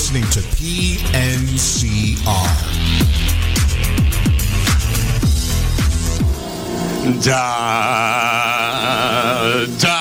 listening to PNCR. Da, da,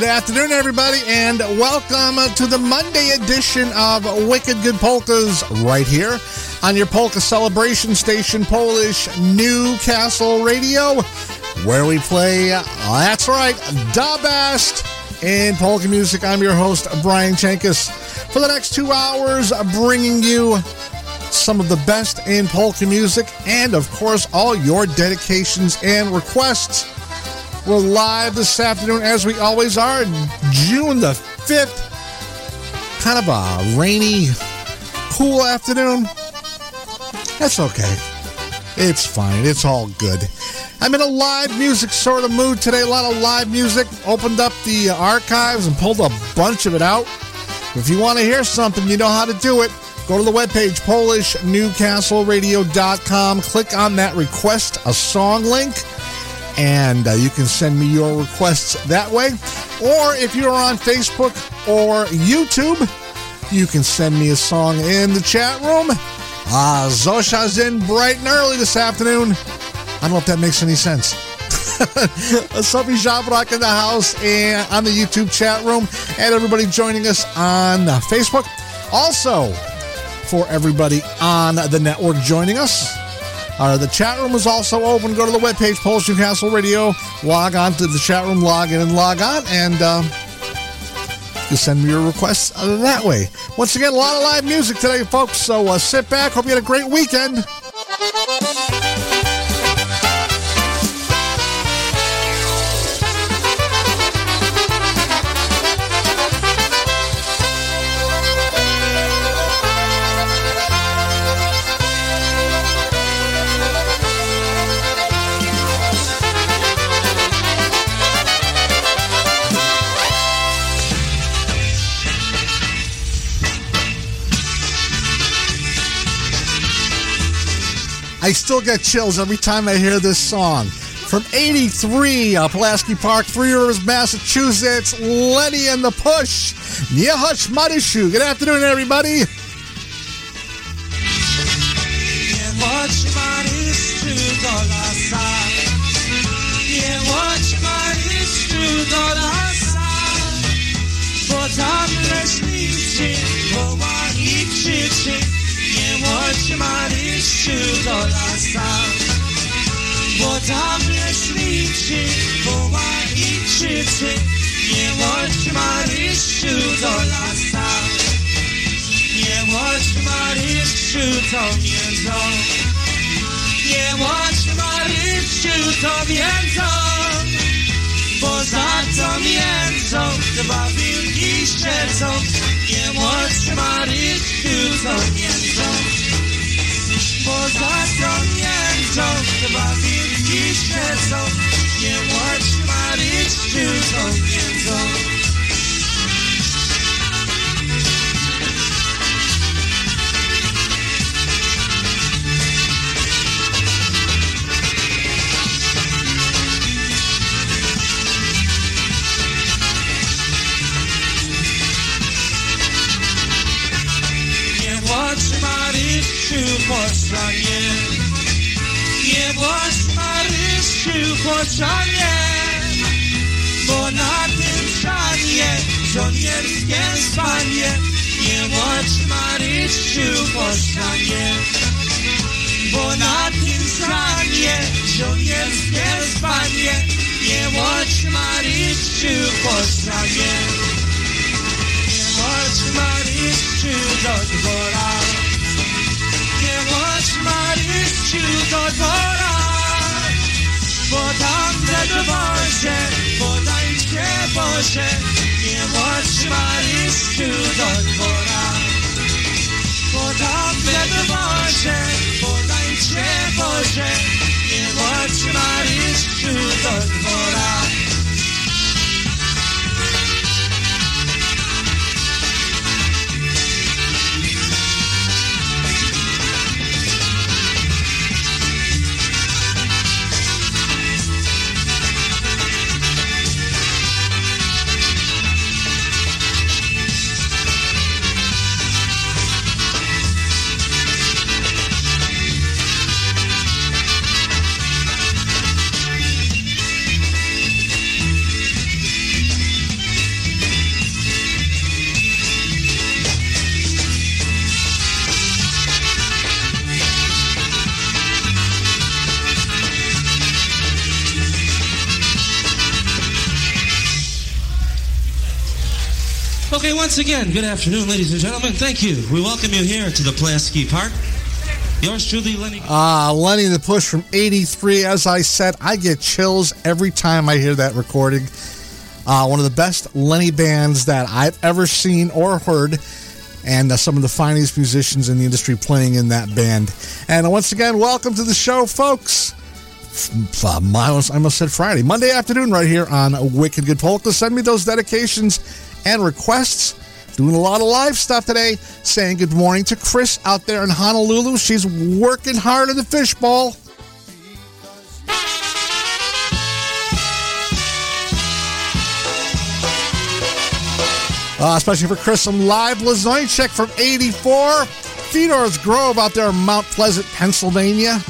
good afternoon, everybody, and welcome to the Monday edition of Wicked Good Polkas right here on your polka celebration station, Polish Newcastle Radio, where we play, that's right, the best in polka music. I'm your host, Brian Chenkus. For the next two hours, bringing you some of the best in polka music and, of course, all your dedications and requests. We're live this afternoon, as we always are, June the 5th. Kind of a rainy, cool afternoon. That's okay. It's fine. It's all good. I'm in a live music sort of mood today. A lot of live music. Opened up the archives and pulled a bunch of it out. If you want to hear something, you know how to do it. Go to the webpage, PolishNewcastleRadio.com. Click on that request a song link and uh, you can send me your requests that way. Or if you're on Facebook or YouTube, you can send me a song in the chat room. Uh, Zosha's in bright and early this afternoon. I don't know if that makes any sense. Sophie Jabrak in the house and on the YouTube chat room, and everybody joining us on Facebook. Also, for everybody on the network joining us, uh, the chat room is also open. Go to the webpage, Polish Newcastle Radio. Log on to the chat room, log in and log on, and uh, you send me your requests that way. Once again, a lot of live music today, folks. So uh, sit back. Hope you had a great weekend. I still get chills every time I hear this song. From 83, uh, Pulaski Park, Three Rivers, Massachusetts, Lenny and the Push, Niehush Madishu. Good afternoon, everybody. Nie chodź Marysiu do lasa bądź Marysiu to międzą. Nie bądź Marysiu to międzą. Bo za to międzą dwa wilki siedzą. Nie bądź Marysiu to międzą. Bo za to międzą dwa wilki siedzą. Nie bądź Marysiu to międzą. Nie Marysiu poczanie Nie bądź Marysiu poczanie Bo na tym szanie żołnierskie spanie. Nie bądź Marysiu poczanie Bo na tym szanie żołnierskie spanie. Nie bądź Marysiu poczanie nie bądź Marysiu do dwora Marysiu do dwora Bo tam na dworze podajcie Boże Nie bądź Marysiu do dwora. Bo tam na dworze podajcie Boże Nie bądź Marysiu do Okay, once again, good afternoon, ladies and gentlemen. Thank you. We welcome you here to the Pulaski Park. Yours truly, Lenny. Ah, Lenny the Push from 83. As I said, I get chills every time I hear that recording. Uh, one of the best Lenny bands that I've ever seen or heard, and uh, some of the finest musicians in the industry playing in that band. And once again, welcome to the show, folks. Uh, almost I almost said Friday, Monday afternoon, right here on Wicked Good Polka. Send me those dedications and requests. Doing a lot of live stuff today. Saying good morning to Chris out there in Honolulu. She's working hard in the fishbowl. Uh, especially for Chris, some live Blazonczyk from 84. Fedor's Grove out there in Mount Pleasant, Pennsylvania.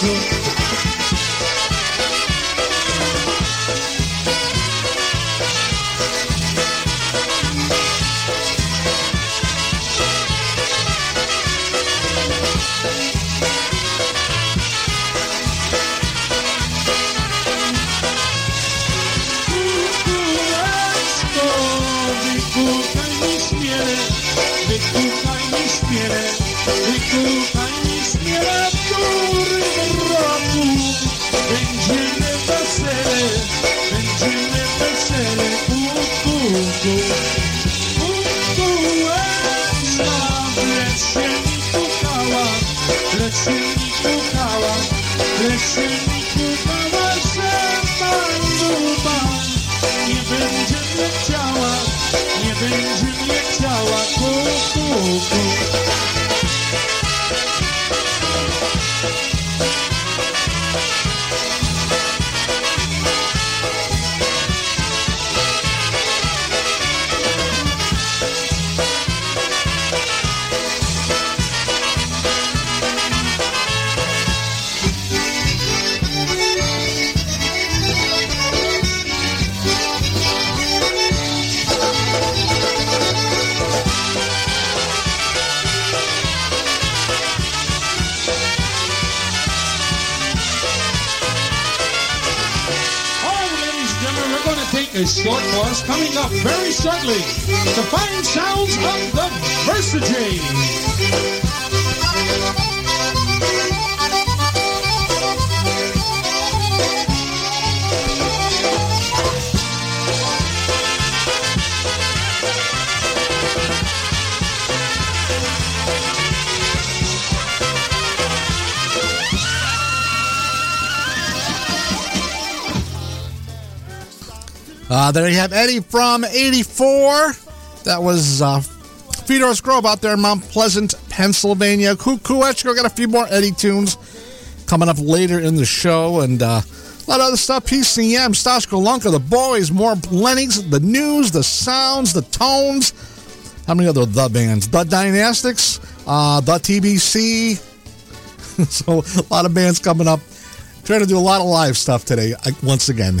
Kukucu of the. Uh, there you have Eddie from 84. That was uh, Fedora's Grove out there in Mount Pleasant, Pennsylvania. Kukuechko got a few more Eddie tunes coming up later in the show. And uh, a lot of other stuff. PCM, Stash Golonka, The Boys, more Lennox, the news, the sounds, the tones. How many other The bands? The Dynastics, uh, The TBC. so a lot of bands coming up. Trying to do a lot of live stuff today, once again.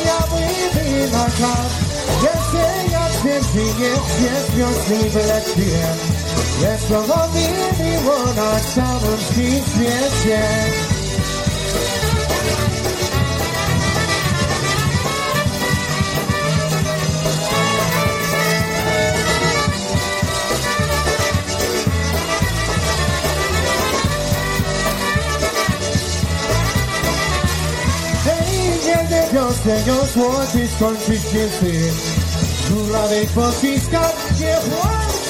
dziewczyny wokół wybiją Góralska muzyka tu uczona świata Kiedy nam tronowali mijały wynaka Jeszcze jak dziewczynie jest wiosny wleczie Jest to wody miło just and watch this country shifting. Love it for Kiska, give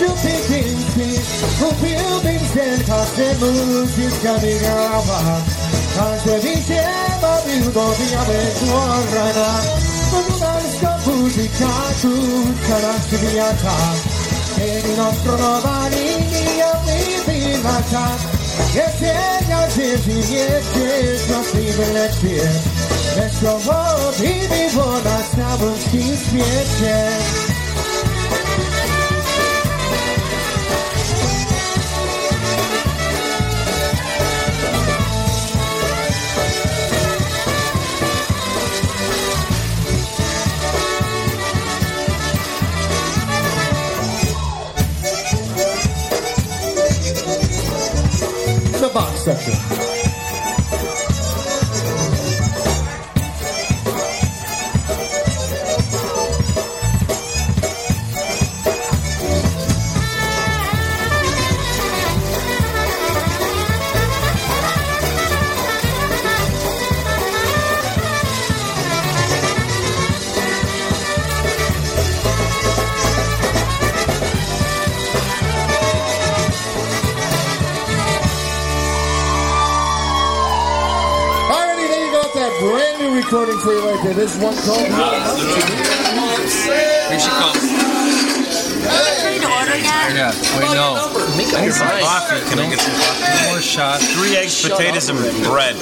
to pick in feet. Who buildings and cast the moves is coming around. Can't you be sure, but you go be a bit more right now. But you got to stop can't you? Can't a top? Heading up from nobody, you'll be my top. Yes, yeah, yes, yes, yes, yes, yes, yes, yes, yes, yes, yes, yes, yes, yes, yes, yes, yes, Lecz powodli mi woda na bądźkim śmiecie This is one called We should come. Yeah, wait, no. I need some coffee. Can I get some coffee? One more shot. Three eggs, potatoes, and bread.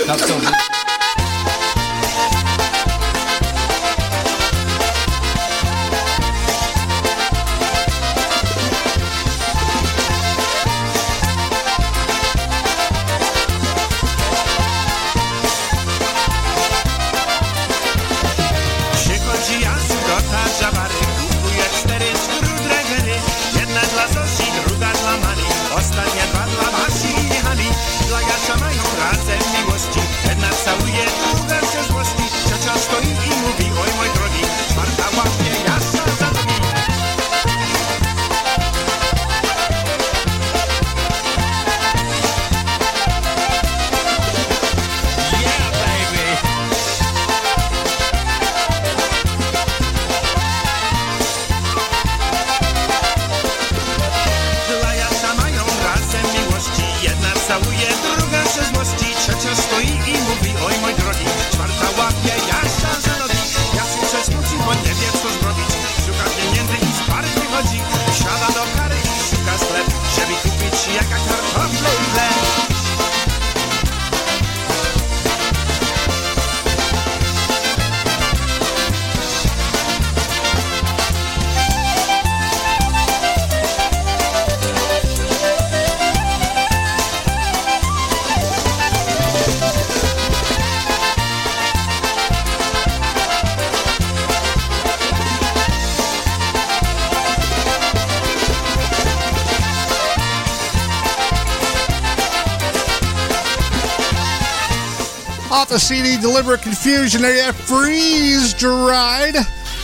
The CD, Deliberate Confusion, there you have Freeze Dried.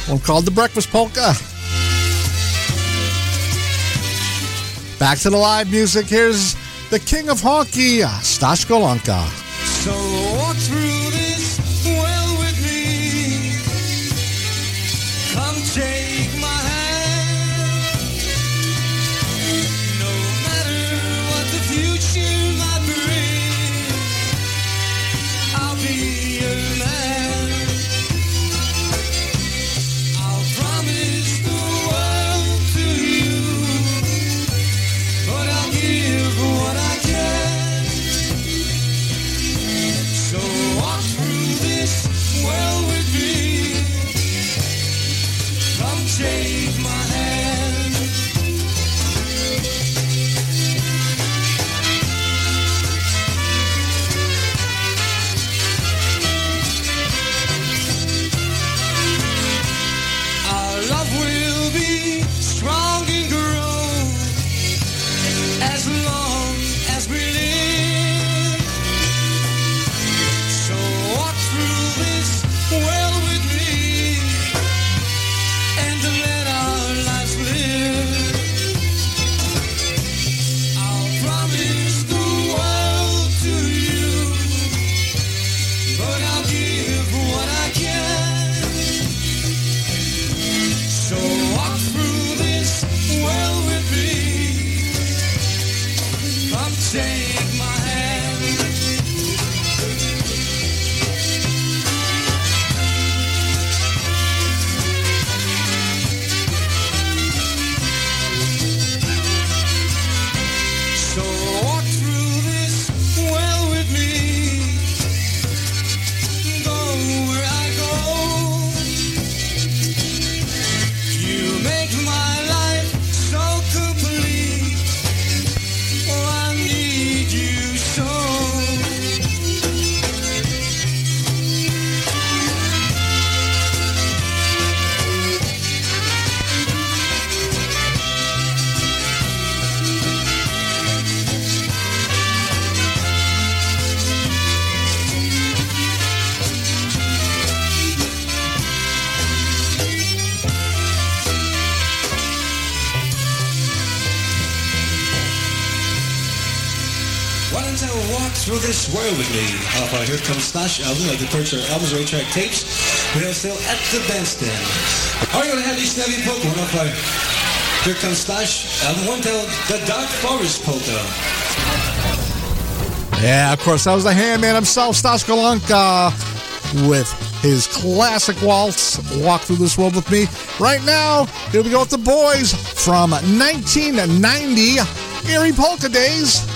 One called The Breakfast Polka. Back to the live music. Here's the King of Honky, Stash Golonka. So with me? Off Here Comes Stash album, like the purchase our albums, right track tapes. We are still at the bandstand. Are you gonna have these heavy polka? One off Here Comes Stash album, one tell the Dark Forest polka. Yeah, of course, that was the handman himself, Stash Golonka, with his classic waltz, Walk Through This World With Me. Right now, here we go with the boys from 1990, Erie Polka Days,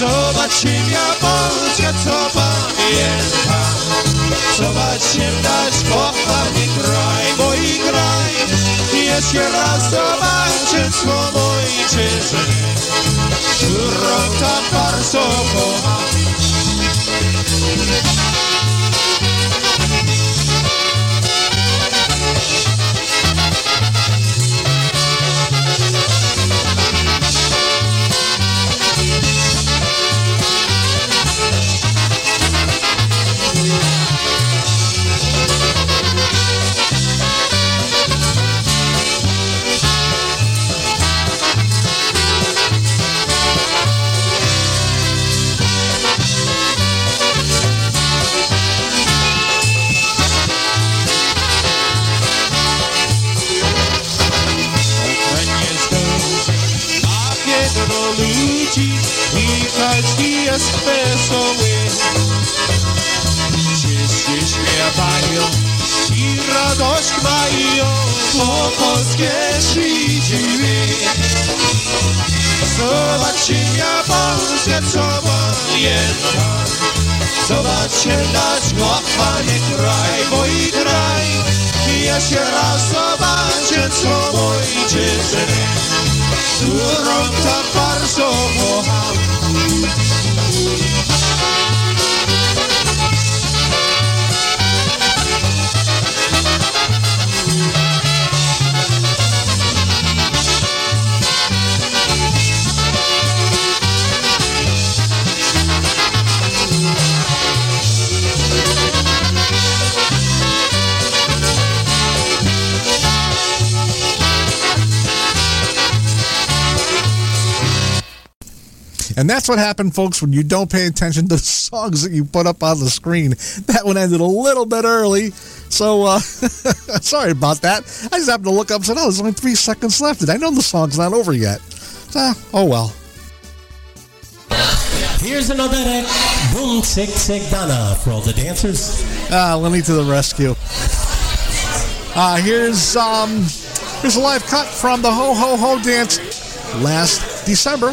Zobaczymy ja Polskę, co pamiętam, zobaczymy nasz kochany kraj, mój kraj. Jeszcze raz zobaczę swą ojczyznę, którą tak bardzo kocham. Radość mają, bo polskie Zobaczcie ja Polskę, co pamiętam, zobaczcie nasz kochany kraj, mój kraj. Jeszcze raz zobaczę dziecko ojczyzny, którą tak bardzo kocham. And that's what happened, folks, when you don't pay attention to the songs that you put up on the screen. That one ended a little bit early. So, uh, sorry about that. I just happened to look up and said, oh, there's only three seconds left. And I know the song's not over yet. Uh, oh, well. Here's another uh, boom tick tick Donna for all the dancers. Ah, Lenny to the rescue. Uh, here's um, here's a live cut from the Ho Ho Ho dance last December.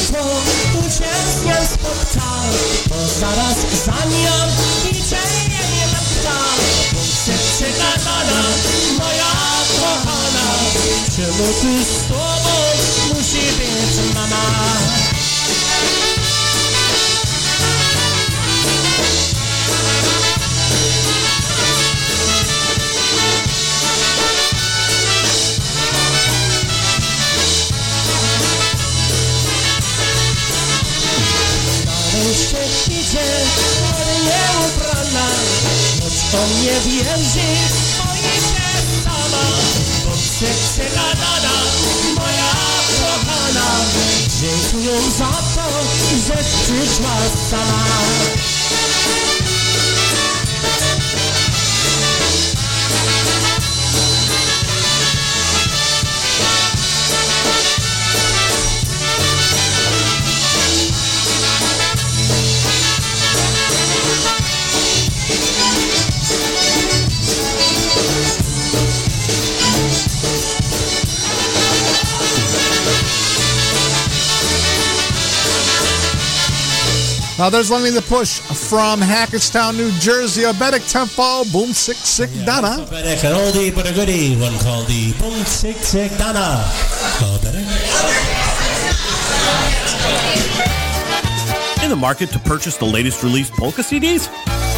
światło uciec nie spotka Bo zaraz za nią niczego nie napta Punkcie przykazana, moja kochana Czemu tu z tobą musi być mama? Ubrana Choć on nie wierzy, boi się sama Bo serce gadana, moja kochana. Dziękuję za to, że przyszła sama Now there's Lenny the Push from Hackettstown, New Jersey. A Bedek Tempo, Boom Sick Sick Donna. Bedek, an oldie but a goodie, one called the Boom Sick Sick Donna. Oh, In the market to purchase the latest release polka CDs?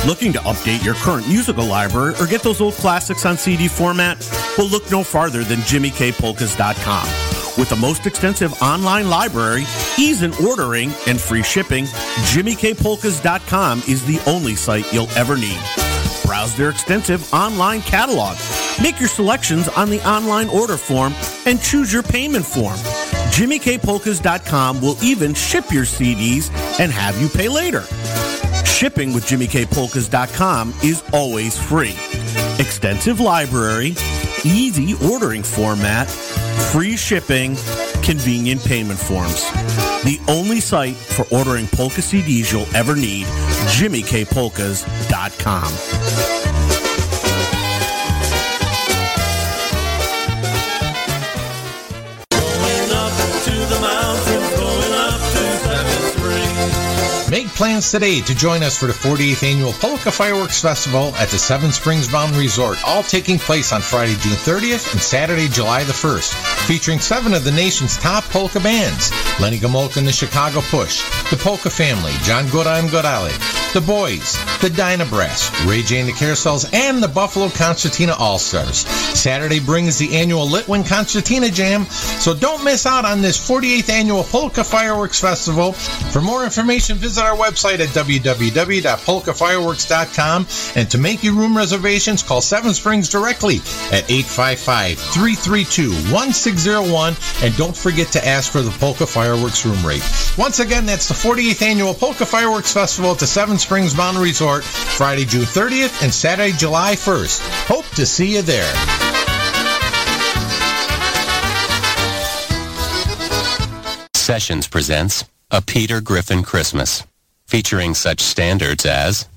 Looking to update your current musical library or get those old classics on CD format? Well, look no farther than JimmyKPolkas.com. With the most extensive online library, ease in ordering, and free shipping, JimmyKPolkas.com is the only site you'll ever need. Browse their extensive online catalog. Make your selections on the online order form and choose your payment form. JimmyKPolkas.com will even ship your CDs and have you pay later. Shipping with JimmyKPolkas.com is always free. Extensive library, easy ordering format, free shipping, convenient payment forms. The only site for ordering polka CDs you'll ever need, JimmyKPolkas.com. plans today to join us for the 48th annual Polka Fireworks Festival at the Seven Springs Mountain Resort, all taking place on Friday, June 30th and Saturday, July the 1st, featuring seven of the nation's top polka bands Lenny Gomolka and the Chicago Push, the Polka Family, John Gora and Gorale, The Boys, the Dynabrass, Ray J the Carousels, and the Buffalo Concertina All-Stars. Saturday brings the annual Litwin Concertina Jam, so don't miss out on this 48th annual Polka Fireworks Festival. For more information, visit our website at www.polkafireworks.com, and to make your room reservations, call Seven Springs directly at 855-332-1601, and don't forget to ask for the Polka Fireworks room rate. Once again, that's the 48th annual Polka Fireworks Festival at the Seven Springs Mountain Resort, Friday, June 30th and Saturday, July 1st. Hope to see you there. Sessions presents A Peter Griffin Christmas, featuring such standards as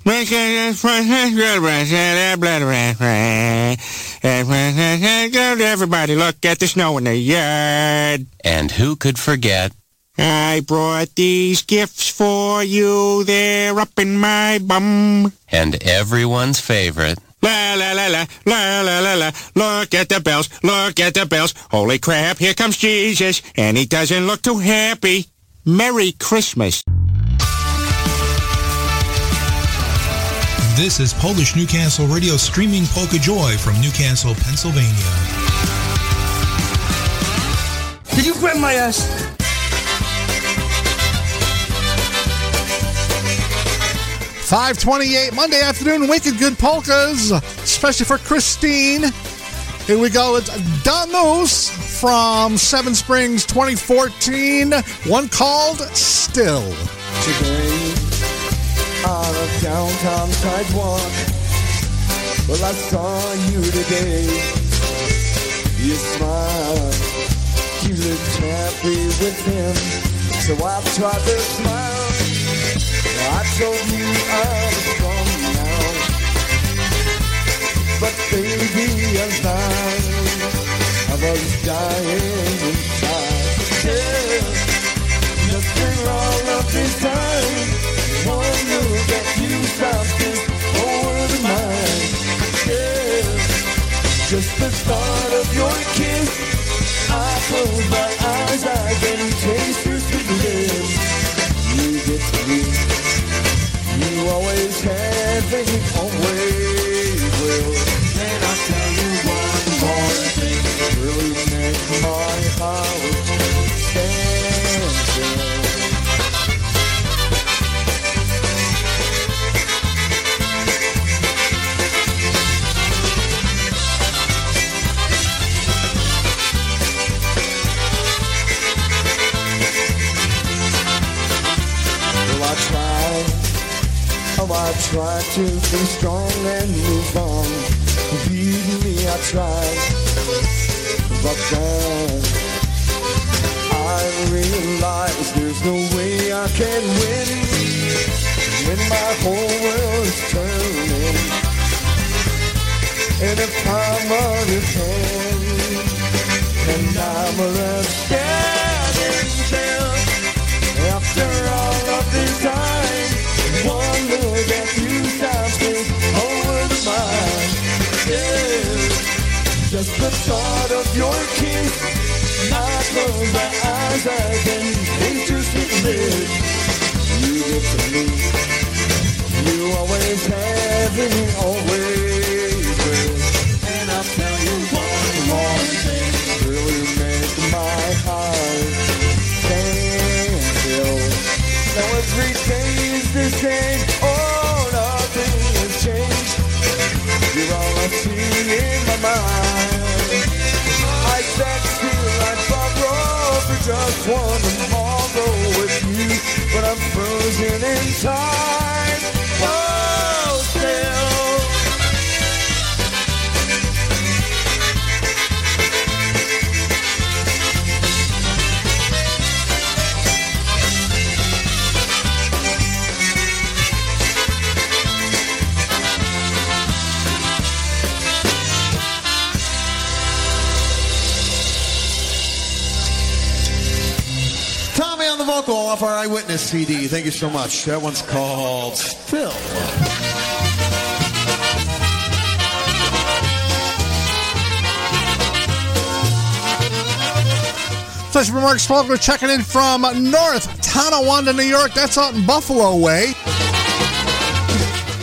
Everybody look at the snow in the yard. And Who Could Forget I brought these gifts for you. They're up in my bum. and everyone's favorite La la la la la la la la. Look at the bells. Look at the bells. Holy crap! Here comes Jesus, and he doesn't look too happy. Merry Christmas. This is Polish Newcastle Radio streaming Polka Joy from Newcastle, Pennsylvania. Did you grab my ass? Five twenty-eight Monday afternoon, wicked good polkas, especially for Christine. Here we go. It's Danos from Seven Springs 2014. One called Still. Today, on a downtown sidewalk, well, I saw you today. You smiled, you looked happy with him, so I tried to smile. I told you I was strong now, but baby, I'm dying. I was dying inside. Yeah. This time. One look you. Yeah. Just the thought of your kiss. I close my eyes, I can taste your sweet. You get. You always have me, always will. And I'll tell you one more thing. Really make my heart I tried to be strong and move on. Believe me, I tried, but then I realized there's no way I can win when my whole world is turning in the palm of your hand, and I'm left standing still. After all just the thought of your kiss. I close my eyes, I can taste your sweet lips. You get to me, you always have me, tomorrow with you, but I'm frozen in time. Vocal off our Eyewitness CD. Thank you so much. That one's called. Special remarks, Polka checking in from North Tonawanda, New York. That's out in Buffalo way.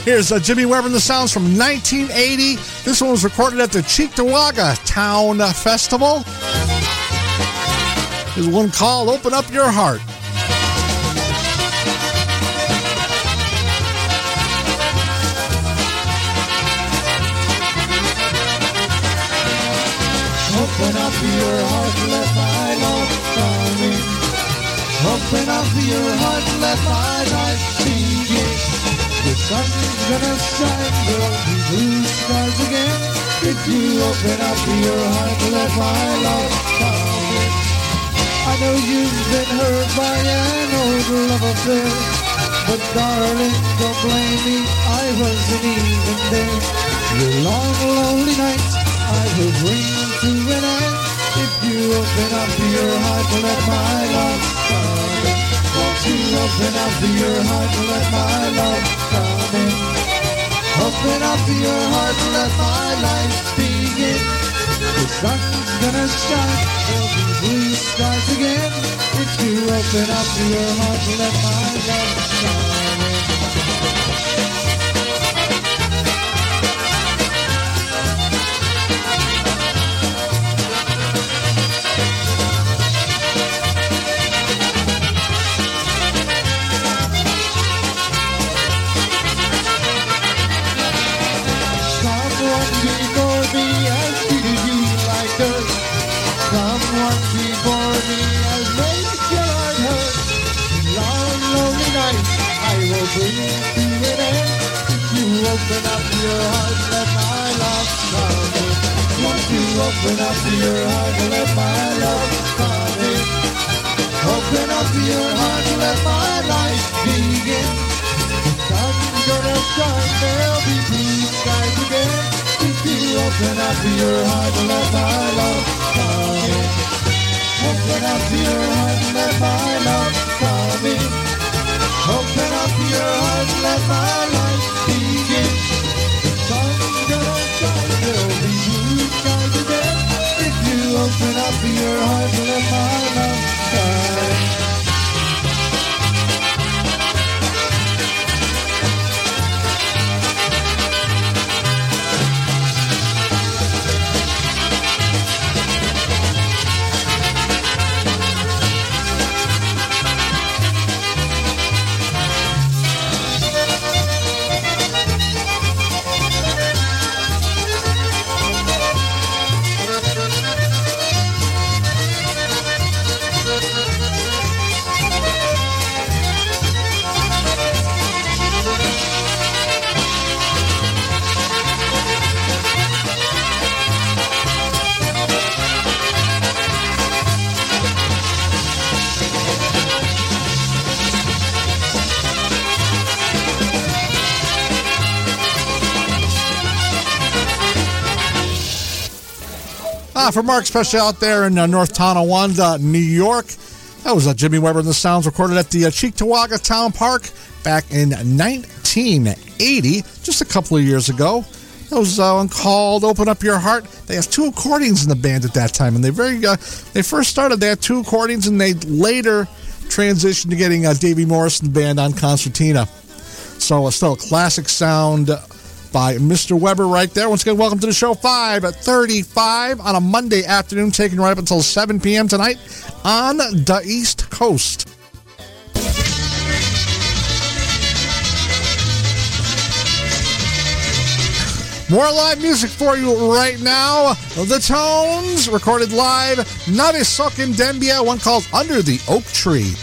Here's uh, Jimmy Weber and the Sounds from 1980. This one was recorded at the Cheektowaga Town Festival. There's one called Open Up Your Heart. Your heart, love. Open up your heart, let my life begin. The sun's gonna shine, there'll be blue skies again. If you open up your heart, let my love come in. I know you've been hurt by an old love affair. But darling, don't blame me, I wasn't even there. Your long, lonely nights, I will bring to an end. You open up your heart, let my love come in. Won't you open up your heart, let my love come in. Open up your heart, let my life begin. The sun's gonna shine, there'll be blue skies again. If you open up your heart, let my love come your heart, let my love come in. Won't you open up your heart, and let my love come in. Open up your heart, and let my life begin. Sun's gonna shine, there'll be blue skies again. If you open up your heart, and let my love come in. Open up your heart, and let my love come in. Open up your heart, and let my life for Mark especially out there in uh, North Tonawanda, New York. That was uh, Jimmy Weber and the Sounds recorded at the uh, Cheektowaga Town Park back in 1980, just a couple of years ago. That was uh, called "Open Up Your Heart." They had two accordions in the band at that time, and they very uh, they first started. They had two accordions, and they later transitioned to getting uh, Davey Morrison band on concertina. So it's still a classic sound by Mr. Weber right there. Once again, welcome to the show 5 at 35 on a Monday afternoon, taking right up until 7 p.m. tonight on the East Coast. More live music for you right now. The Tones, recorded live. Navi Sokin Dembia, one called Under the Oak Tree.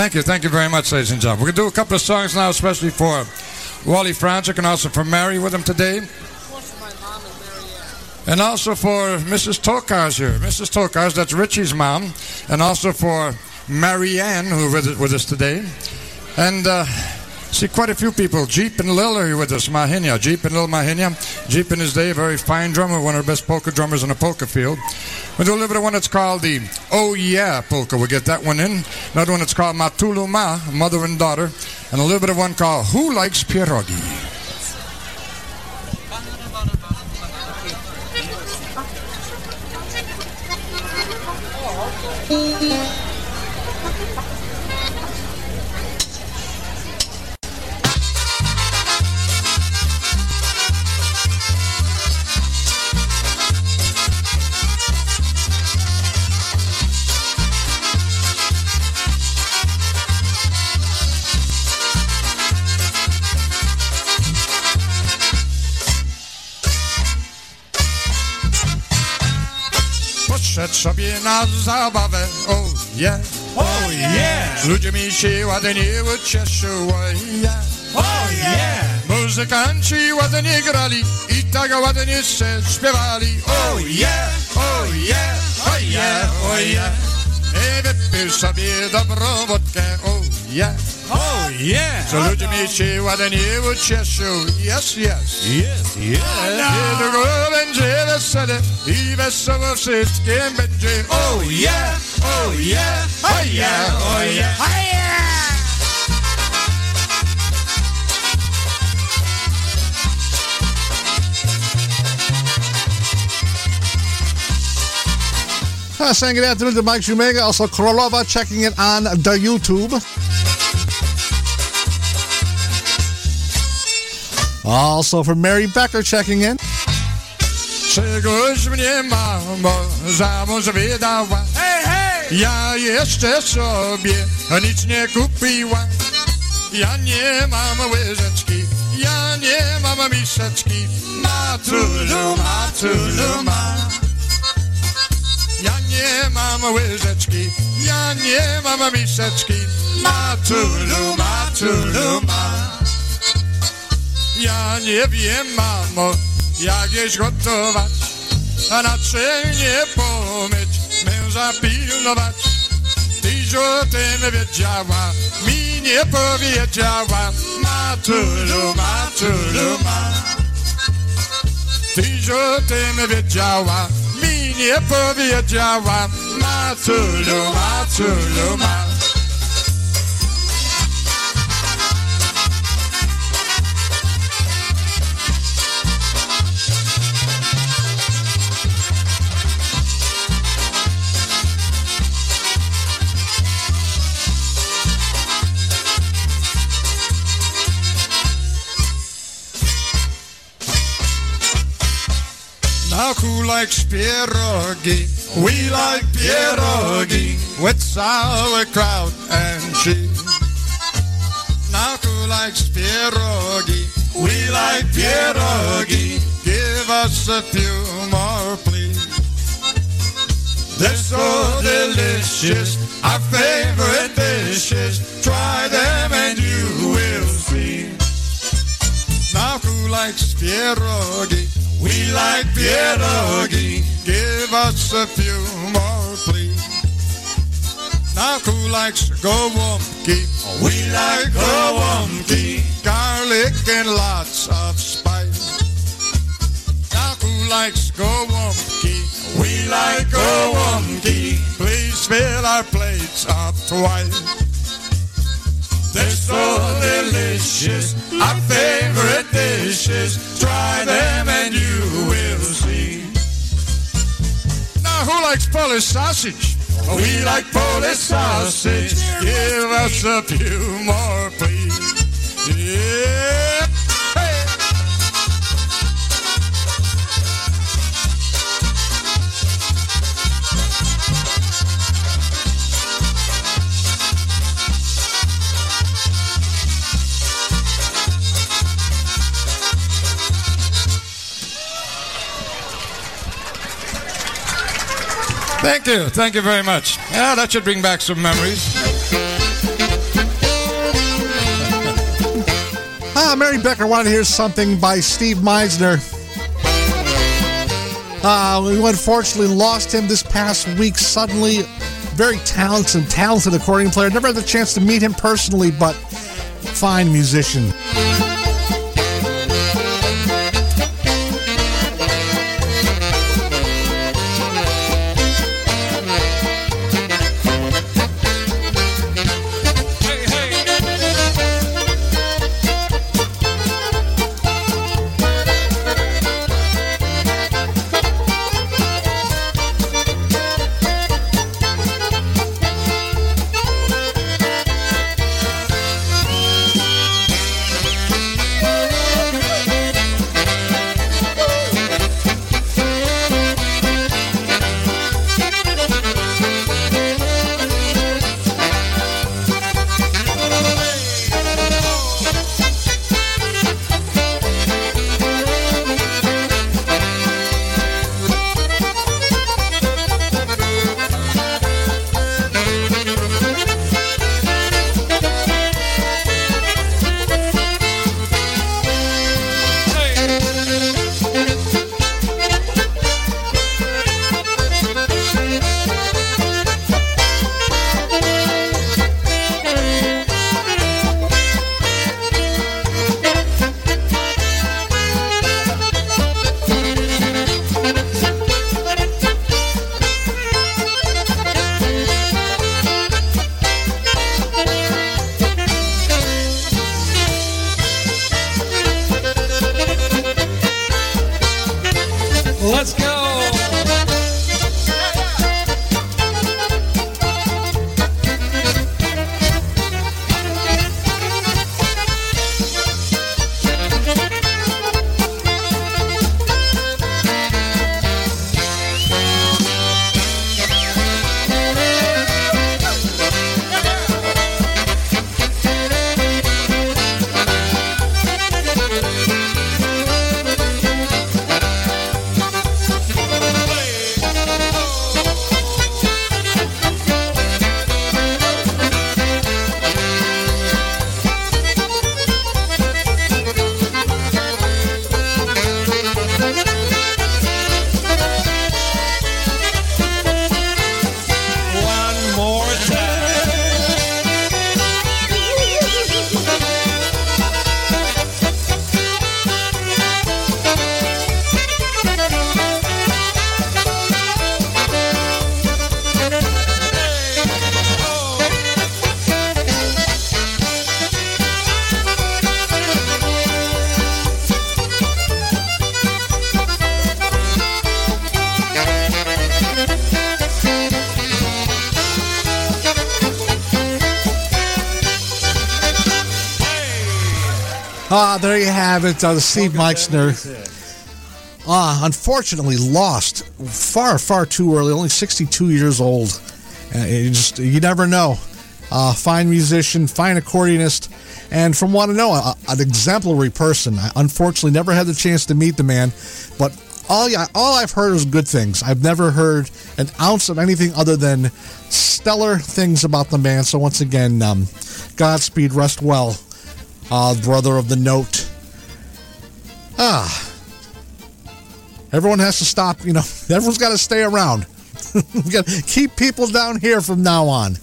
Thank you, thank you very much, ladies and gentlemen. We're going to do a couple of songs now, especially for Wally Frantic and also for Mary with him today. And also for Mrs. Tokars here. Mrs. Tokars, that's Richie's mom. And also for Marianne, who with, with us today. And uh, see quite a few people. Jeep and Lil are here with us. Mahinia. Jeep and Lil Mahinia. Jeep in his day, very fine drummer, one of the best polka drummers in the polka field. We'll do a little bit of one that's called the Oh Yeah polka. We'll get that one in. Another one that's called Matulu Ma, mother and daughter. And a little bit of one called Who Likes Pierogi? Poszedł sobie na zabawę, oh yeah, oh yeah. Ludzie mi się ładnie ucieszył, oh yeah, oh yeah. Muzykanci ładnie grali i tak ładnie się śpiewali, oh yeah, oh yeah, oh yeah, oh yeah. I wypił sobie dobrą wódkę, oh yeah, oh yeah. Co ludzie mi się ładnie ucieszył, yes, yes, yes, yes. Niedługo będzie wesele i wesoło wszystkim będzie, oh yeah, oh yeah, oh yeah, oh yeah, oh yeah. Uh, saying good afternoon to Mike Shumega, also Krolova checking it on the YouTube. Also for Mary Becker checking in. Czegoś mnie mamo za mąż wydała hej, hej! Ja jeszcze sobie nic nie kupiła Ja nie mam łyżeczki, ja nie mam miseczki Matulu, matulu, ma Ja nie mam łyżeczki, ja nie mam miseczki Matulu, matulu, ma Ja nie wiem, mamo, jak jeść gotować, a naczynie pomyć, męża pilnować. Tyś o tym wiedziała, mi nie powiedziała, matulu, matulu, ma. Tyś o tym wiedziała, nie powiedziała, matulu, matulu, ma. Who likes pierogi? We like pierogi with sauerkraut and cheese. Who likes pierogi? We like pierogi. Give us a few more, please. They're so delicious, our favorite dishes. Try them and you will see. Now who likes pierogi? We like pierogi. Give us a few more, please. Now who likes gowumki? We like gowumki. Garlic and lots of spice. Now who likes gowumki? We like gowumki. Please fill our plates up twice. They're so delicious, our favorite dishes. Try them and you will see. Now, who likes Polish sausage? Oh, we like Polish sausage. Give us a few more, please. Yeah. Thank you. Thank you very much. Yeah, that should bring back some memories. Ah, Mary Becker wanted to hear something by Steve Meisner. Uh, we unfortunately lost him this past week suddenly. Very talented, talented accordion player. Never had the chance to meet him personally, but fine musician. It. Uh, Steve Meisner. Ah, unfortunately lost far, far too early. Only 62 years old. Uh, you just you never know. Uh, fine musician, fine accordionist, and from what I know, a, an exemplary person. I unfortunately never had the chance to meet the man, but all all I've heard is good things. I've never heard an ounce of anything other than stellar things about the man. So once again, um, Godspeed, rest well, uh, brother of the note. Ah, everyone has to stop. You know, everyone's got to stay around. we got to keep people down here from now on.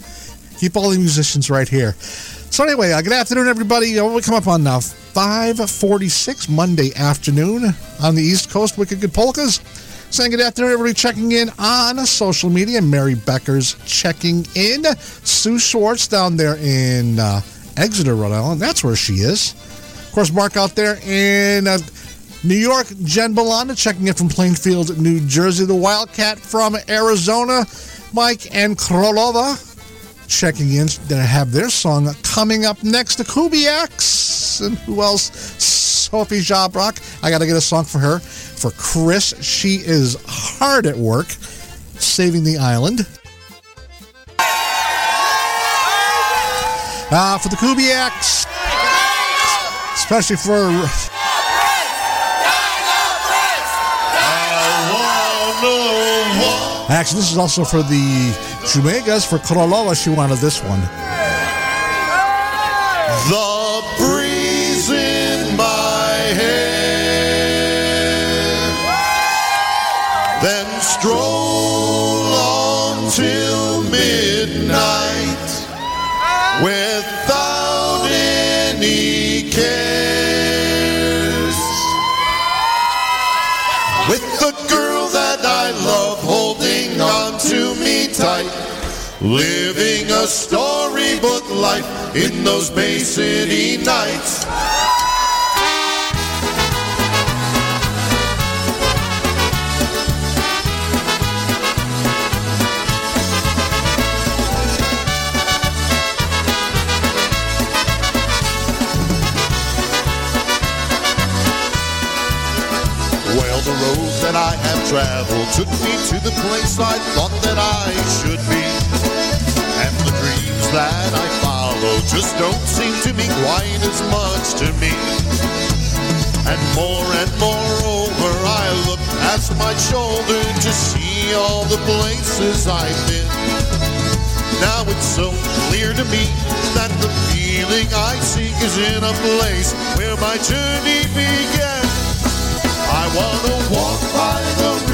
Keep all the musicians right here. So anyway, uh, good afternoon, everybody. Uh, we come up on uh, 546 Monday afternoon on the East Coast. Wicked Good Polkas. Saying good afternoon, everybody checking in on social media. Mary Becker's checking in. Sue Schwartz down there in uh, Exeter, Rhode Island. That's where she is. Of course, Mark out there in uh, New York, Jen Belanda checking in from Plainfield, New Jersey. The Wildcat from Arizona, Mike and Krolova checking in. They have their song coming up next. The Kubiaks. And who else? Sophie Jabrock. I got to get a song for her. For Chris, she is hard at work saving the island. Uh, for the Kubiaks, especially for Actually, this is also for the Shumegas. For Korolova, she wanted this one. The breeze in my hair. Then stroll Living a storybook life in those Bay City nights. Traveled took me to the place I thought that I should be. And the dreams that I follow just don't seem to mean quite as much to me. And more and more over, I look past my shoulder to see all the places I've been. Now it's so clear to me that the feeling I seek is in a place where my journey began. I wanna walk by the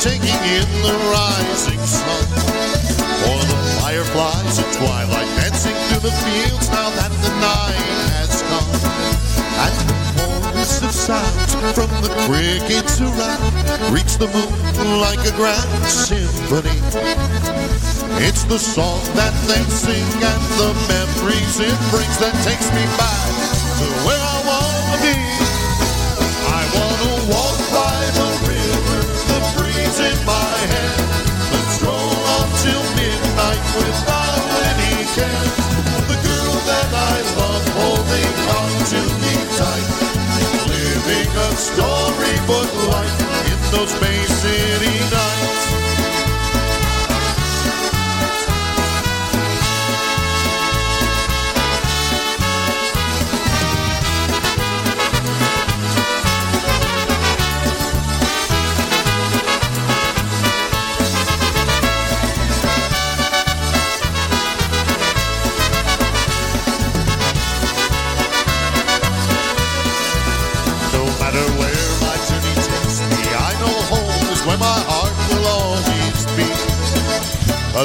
taking in the rising sun. Or the fireflies at twilight dancing through the fields now that the night has come. And the chorus of sounds from the crickets around reach the moon like a grand symphony. It's the song that they sing and the memories it brings that takes me back to where I storybook life in those Bay City nights.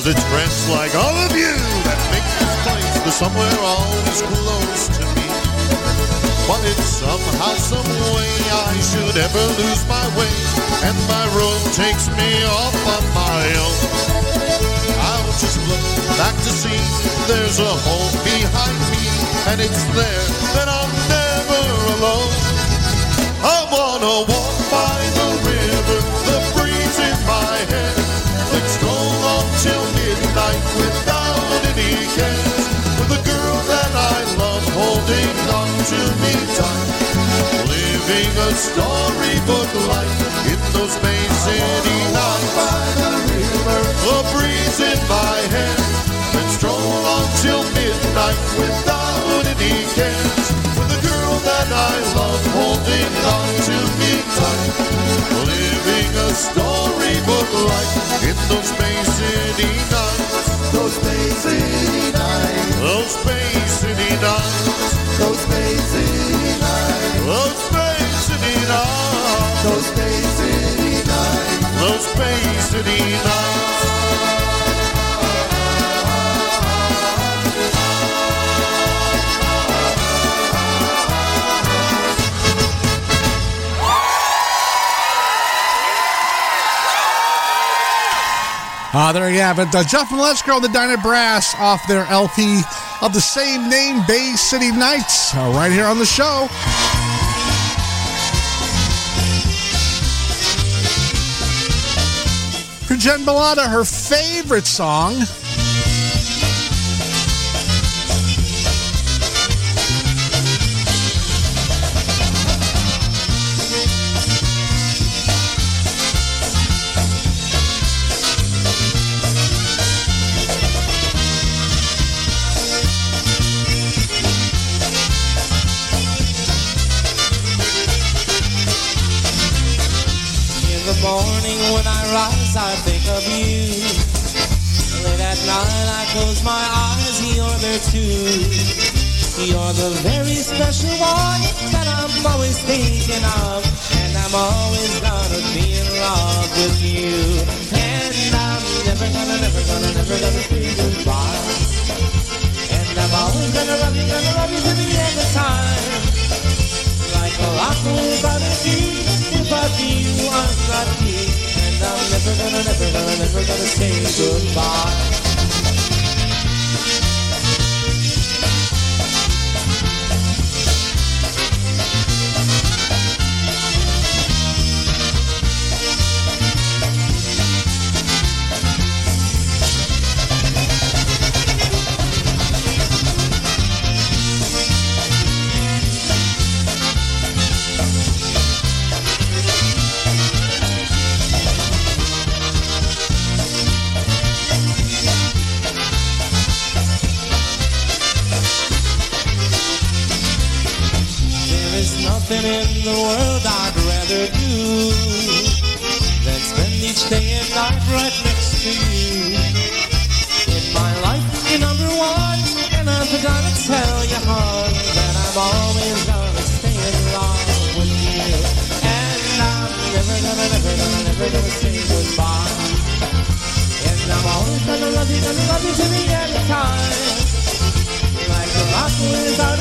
Cause it's friends like all of you that make this place the somewhere always close to me. But if somehow, some way I should ever lose my way and my road takes me off on my own, I'll just look back to see there's a home behind me and it's there that I'm never alone. I wanna walk by the river, the breeze in my hair. Till midnight without any cares. With a girl that I love holding on to me tight. Living a storybook life in those Bay City nights. By the river, the breeze in my hair. Let's stroll on till midnight without any cares. With a girl that I love holding on to me tight. Living a storybook life in those Bay City nights. Those Bay City nights. Those Bay City nights. Those Bay City nights. Those Bay City nights. Those Bay City nights. city nights. Ah, there you have it. Uh, Jeff and Go, the Diner Brass, off their LP of the same name, Bay City Nights, uh, right here on the show. For Jen Bellotta, her favorite song. Rise, I think of you. Late at night, I close my eyes, you're there too. You're the very special one that I'm always thinking of. And I'm always gonna be in love with you. And I'm never gonna, never gonna, never gonna say goodbye. And I'm always gonna love you, gonna love you to the end of time. Like a rock without a key, without you I'm not me. And I'm never gonna, never gonna, never gonna say goodbye. The world I'd rather do than spend each day and night right next to you. In my life, you're number one, and I'm gonna tell you, hon, that I'm always gonna stay in love with you. And I'm never gonna, never never gonna say goodbye. And I'm always gonna love you, gonna love you to the end without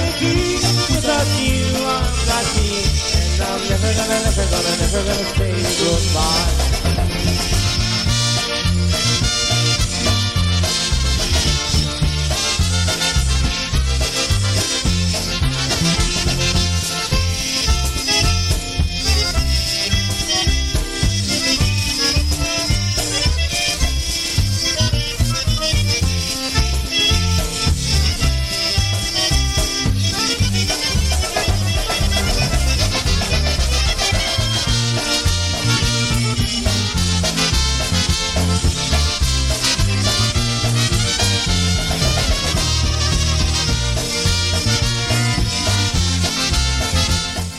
without you I'm not me. And I'm never never gonna, never gonna say goodbye.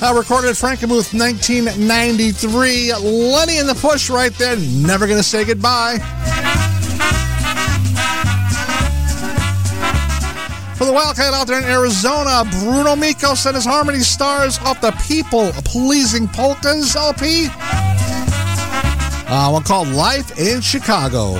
Uh, recorded at Frankenmuth 1993. Lenny and the Push right there. Never gonna say goodbye. For the Wildcat out there in Arizona, Bruno Mikos and his Harmony Stars off the People Pleasing Polkas LP. Uh, one called Life in. Chicago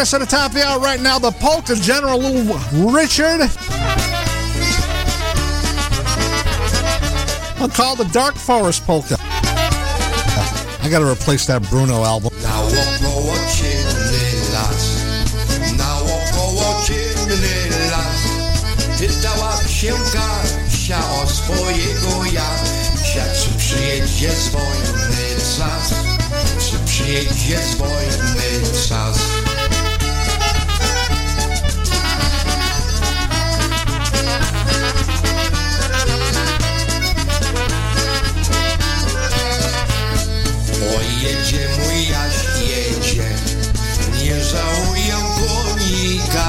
Taking us to the top of the hour right now, the Polka General Richard. I'll call the Dark Forest Polka. I gotta replace that Bruno album. O swojego ja. Przyjedzie czas? Przyjedzie czas? Pojedzie mój Jaś, jedzie, nie żałuję konika,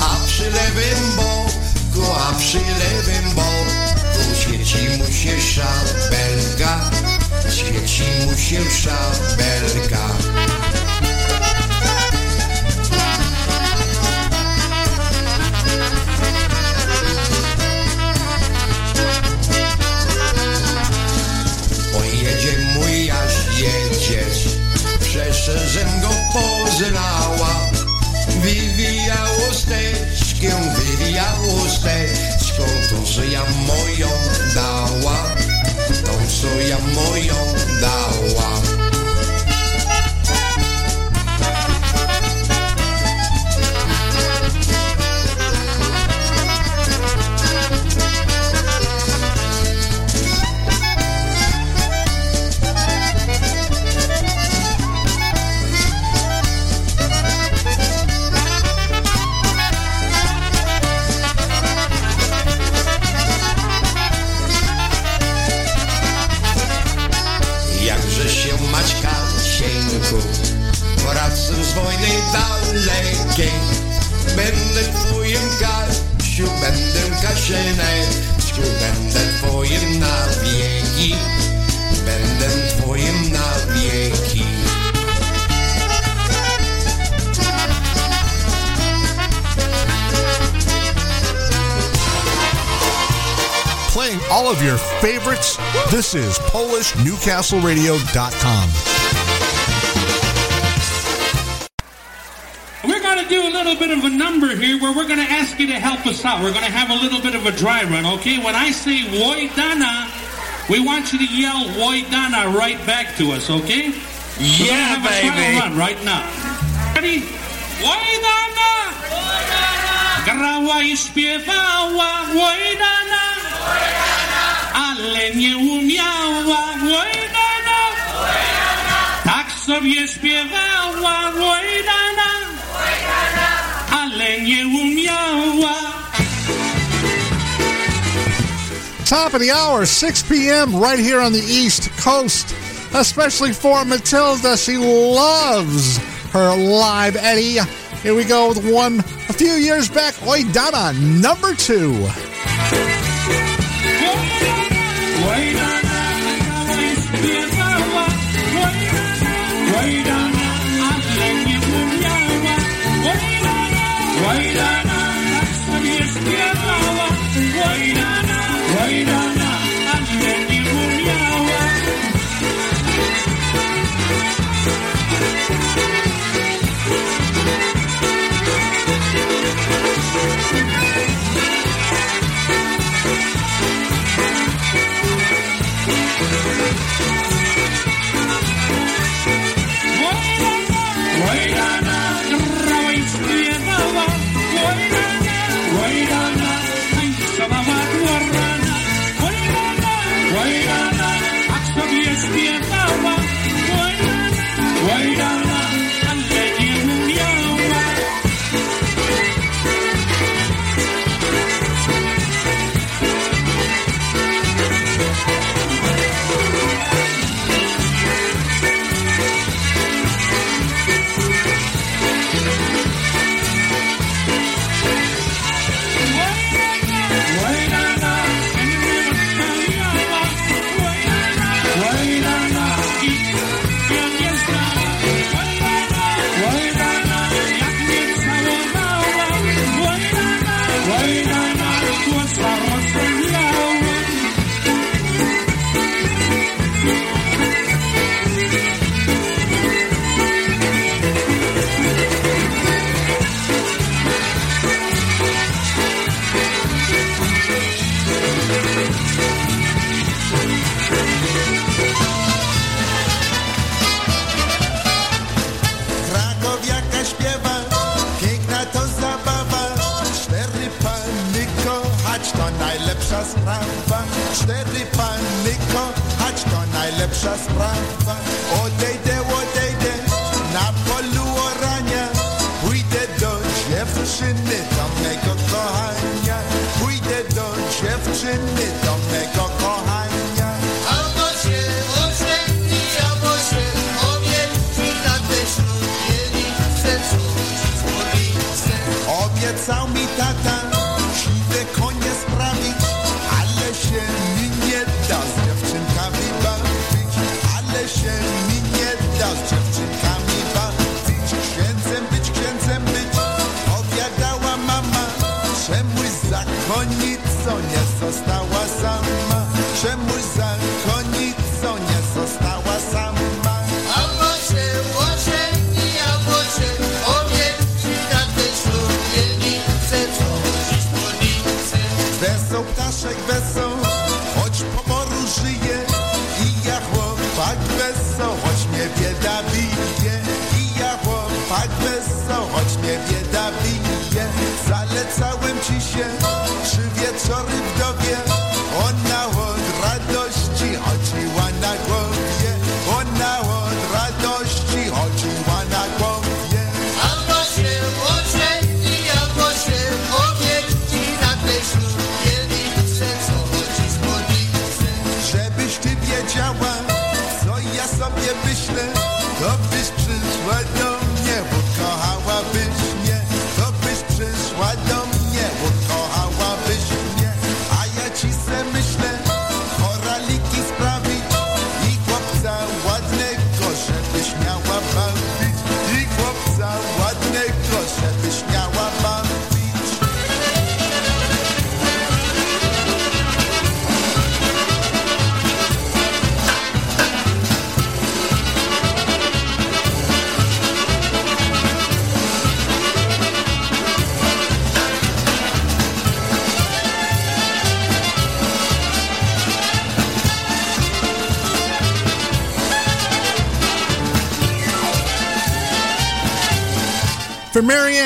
a przy lewym boku, a przy lewym boku świeci mu się szabelka, świeci mu się szabelka. Przeszedłem go poznała. Wywijało steczkę, wywijało steczką, tą co ja moją dała, tą co ja moją dała. All of your favorites. This is PolishNewcastleRadio.com. We're going to do a little bit of a number here where we're going to ask you to help us out. We're going to have a little bit of a dry run, okay? When I say Woidana, we want you to yell Woidana right back to us, okay? Yeah, We're gonna Yeah, have a trial baby. run right now. Ready? Woidana! Grała i śpiewała Woidana! Umiała! Tak sobie śpiewała ale nie umiała. Top of the hour, 6 p.m. right here on the East Coast. Especially for Matilda. She loves her live Eddie. Here we go with one a few years back. Oi Donna, number two. лепша справа одейде.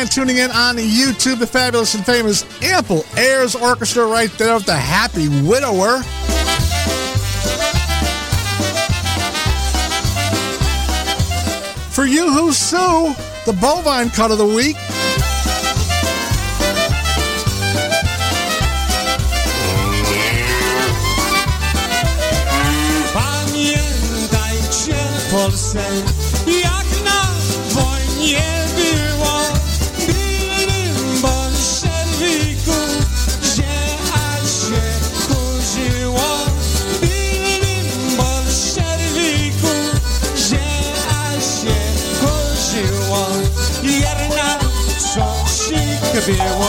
tuning in on YouTube. The fabulous and famous Ample Airs Orchestra right there with the Happy Widower. For you who sue, the bovine cut of the week. fear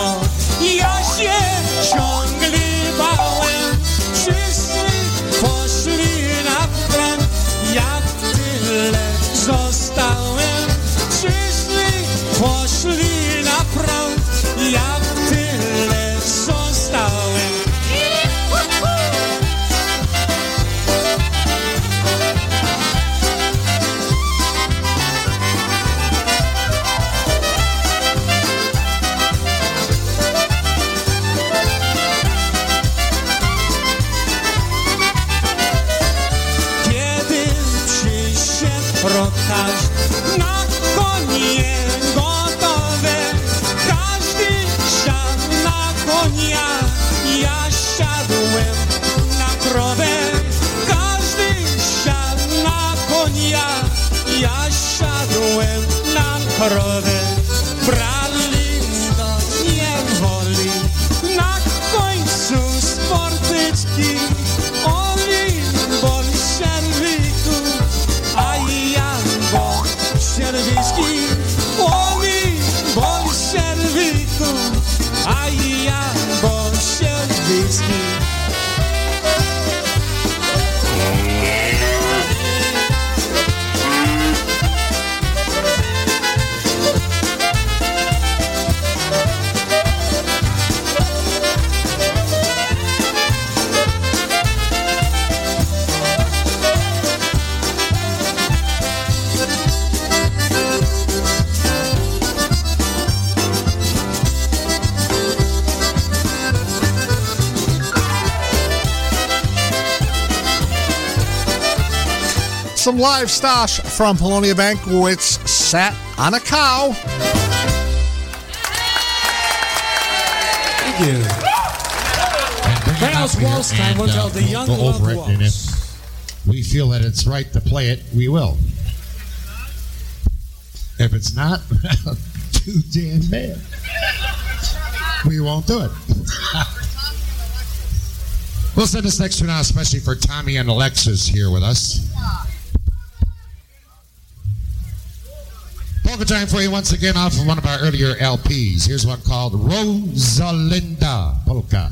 live stash from Polonia Banquets sat on a cow. Thank you. Chaos Waltz time uh, will tell the uh, young go love over it, and if we feel that it's right to play it, we will. If it's not, too damn bad. We won't do it. we'll send this next one out especially for Tommy and Alexis here with us. Time for you once again off of one of our earlier LPs. Here's one called Rosalinda Polka.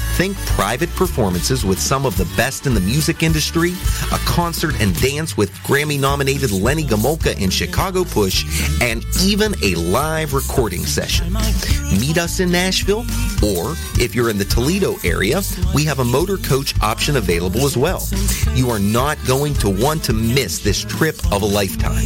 Think private performances with some of the best in the music industry, a concert and dance with Grammy-nominated Lenny Gomulka and Chicago Push, and even a live recording session. Meet us in Nashville, or if you're in the Toledo area, we have a motor coach option available as well. You are not going to want to miss this trip of a lifetime.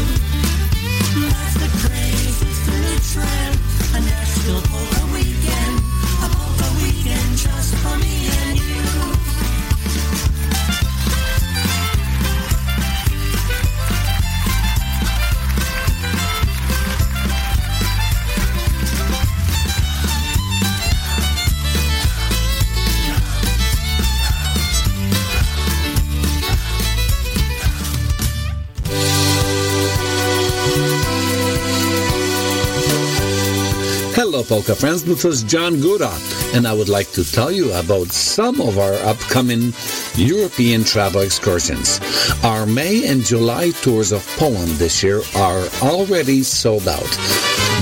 Hello, Polka friends. This is John Gora, and I would like to tell you about some of our upcoming European travel excursions. Our May and July tours of Poland this year are already sold out,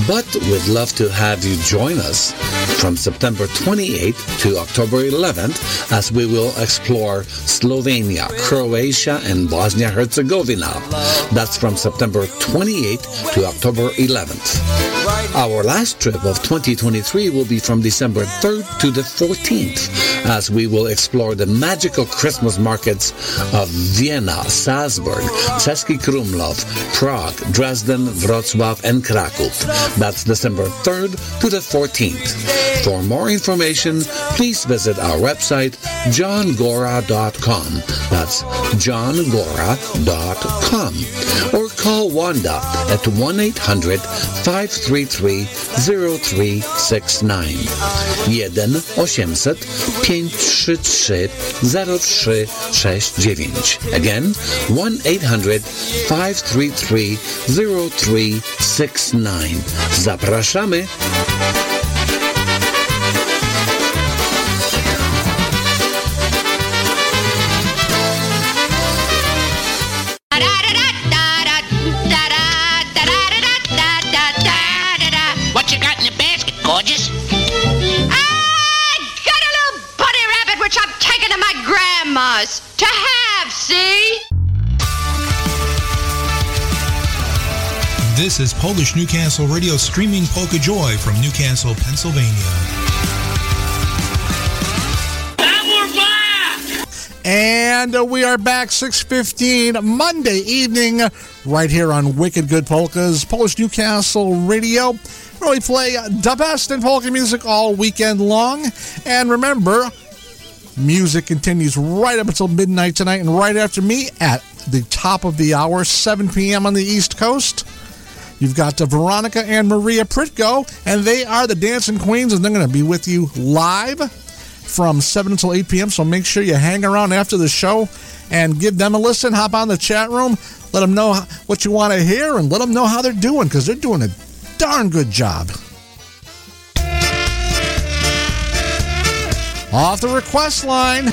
but we'd love to have you join us from September 28th to October 11th as we will explore Slovenia, Croatia, and Bosnia Herzegovina. That's from September 28th to October 11th. Our last trip of 2023 will be from December 3rd to the 14th as we will explore the magical Christmas markets of Vienna, Salzburg, Český Krumlov, Prague, Dresden, Wrocław, and Krakow. That's December 3rd to the 14th. For more information, please visit our website, johngora.com. That's johngora.com. Or call Wanda at 3 0369 1 800 533 0369 again 1 800 533 0369 Zapraszamy! This is Polish Newcastle Radio streaming Polka Joy from Newcastle, Pennsylvania. And we are back 6.15 Monday evening right here on Wicked Good Polkas, Polish Newcastle Radio. We play the best in polka music all weekend long. And remember, music continues right up until midnight tonight and right after me at the top of the hour, 7 p.m. on the East Coast. You've got uh, Veronica and Maria Pritko, and they are the Dancing Queens, and they're going to be with you live from 7 until 8 p.m. So make sure you hang around after the show and give them a listen. Hop on the chat room, let them know what you want to hear, and let them know how they're doing because they're doing a darn good job. Off the request line.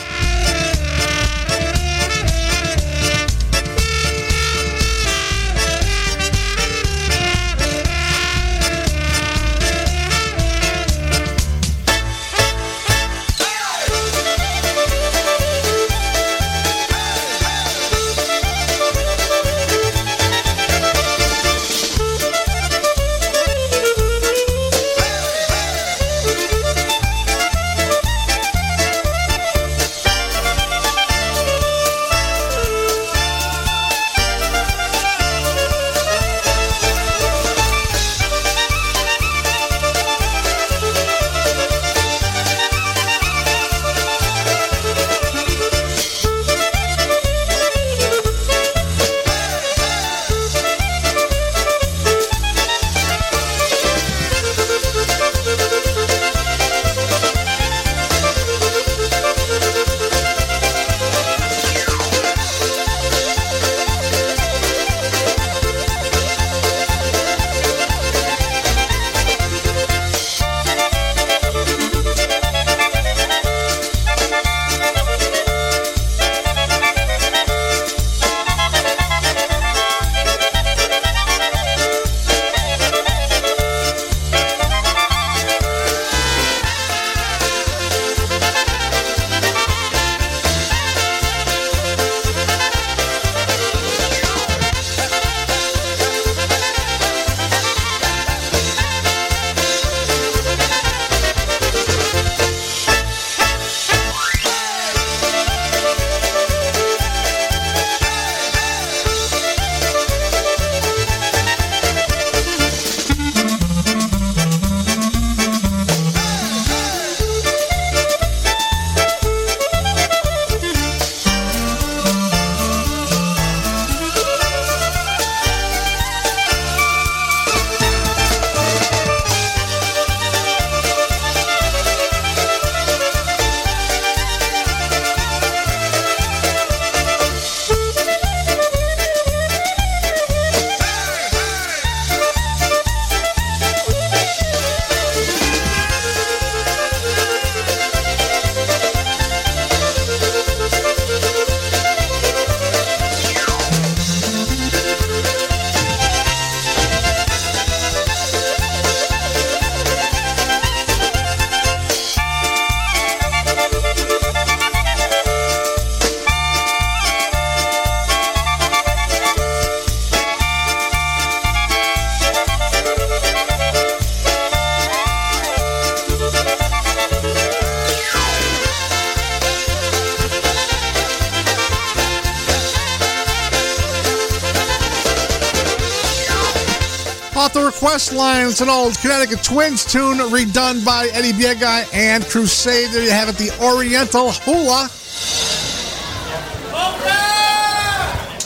Request line, it's an old Connecticut Twins tune redone by Eddie Biega and Crusade. There you have it, the Oriental Hula.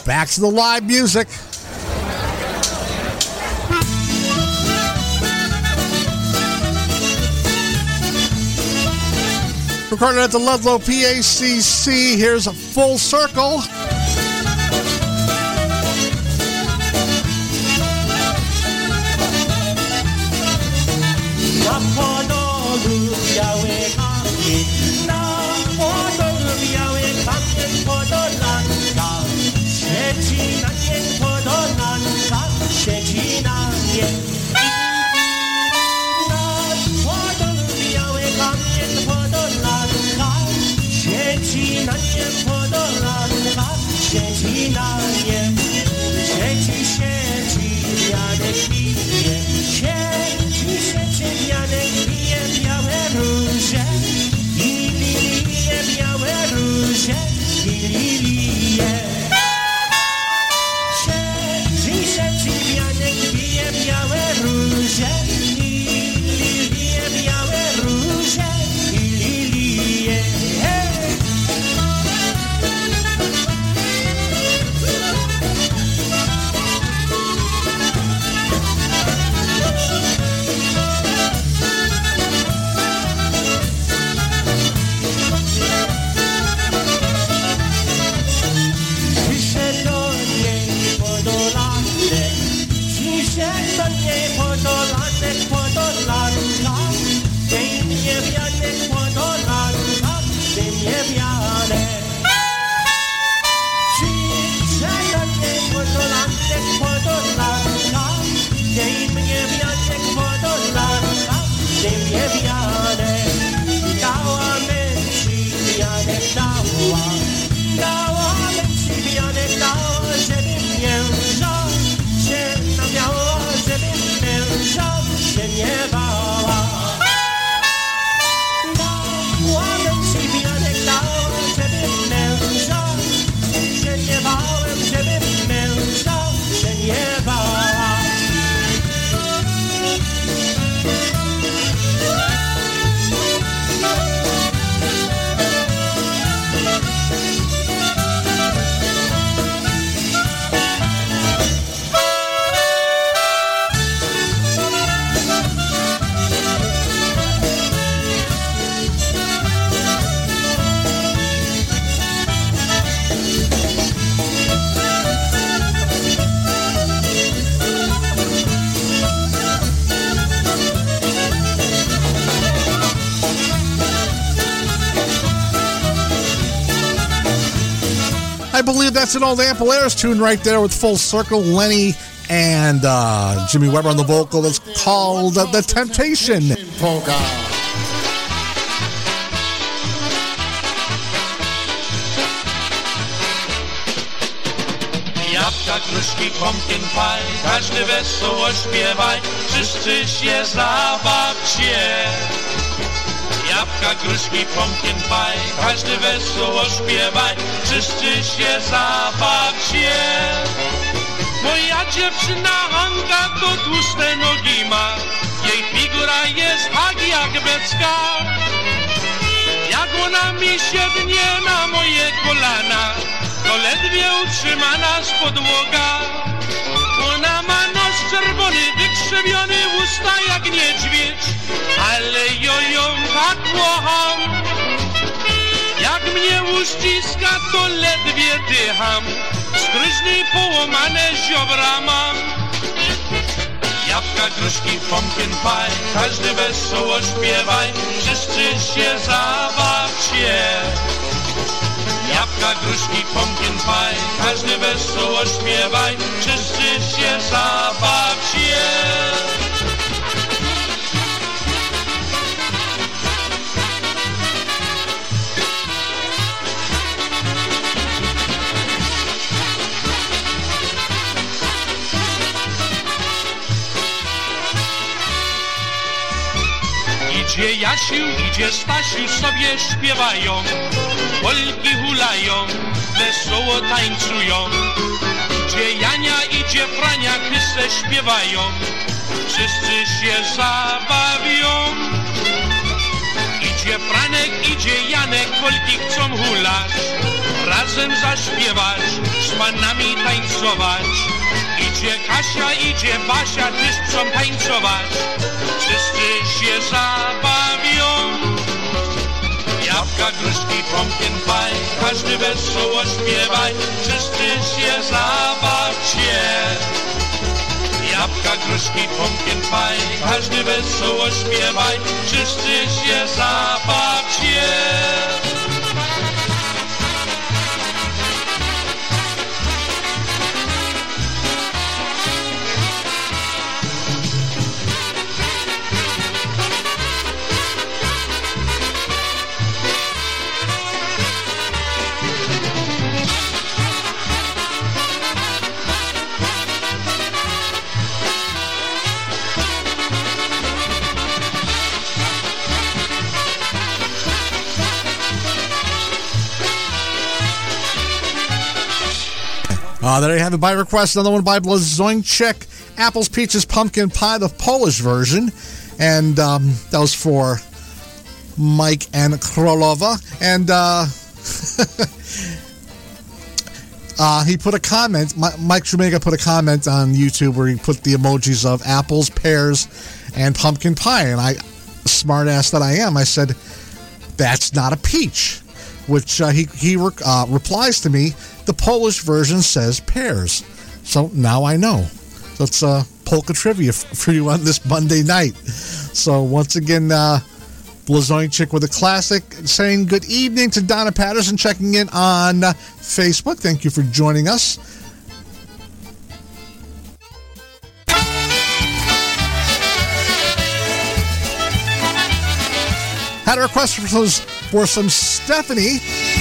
Back to the live music. Recorded at the Ludlow PACC. Here's a full circle. mundo. Tchau. That's an old Ampol-Aires tune right there with Full Circle, Lenny and uh, Jimmy Weber on the vocal. It's called uh, The Temptation. Polka. Jabłka, pie, każdy wesoło śpiewaj, wszyscy się zabawcie. Gruszki, pumpkin pie, każdy wesoło śpiewaj, wszyscy się zabawcie. Moja dziewczyna Hanka to tłuste nogi ma, jej figura jest tak jak becka. Jak ona mi siednie na moje kolana, to ledwie utrzyma nas podłoga. Wykrzywiony, usta jak niedźwiedź, ale jo ją tak. Jak mnie uściska, to ledwie dycham, skryźny połamane ziobra mam. Jabłka, gruszki, pumpkin pie, każdy wesoło śpiewaj, wszyscy się zabawcie. Jabłka, gruszki, pumpkin pie, każdy wesoło śpiewaj, wszyscy się zabawcie. Idzie Jasiu, idzie Stasiu, sobie śpiewają, Polki hulają, wesoło tańcują. Idzie Jania, idzie Frania, jak se śpiewają, wszyscy się zabawią. Idzie Franek, idzie Janek, polki chcą hulać, razem zaśpiewać, z panami tańcować. Idzie Kasia, idzie Basia, też chcą tańcować, wszyscy się zabawią. Jabłka, gruszki, pumpkin pie, każdy wesoło śpiewaj, wszyscy się zabawcie. Jabłka, gruszki, pumpkin pie, każdy wesoło śpiewaj, wszyscy się zabawcie. Uh, there you have it by request. Another one by Blazonczyk, Apples, Peaches, Pumpkin Pie, the Polish version. And um, that was for Mike and Krolova. And uh, uh, he put a comment, Mike Trumega put a comment on YouTube where he put the emojis of apples, pears, and pumpkin pie. And I, smart ass that I am, I said, that's not a peach. Which uh, he, he uh, replies to me, the Polish version says pears. So now I know. That's uh, polka trivia for you on this Monday night. So once again, uh, with a classic saying good evening to Donna Patterson checking in on uh, Facebook. Thank you for joining us. Had a request for some Stephanie.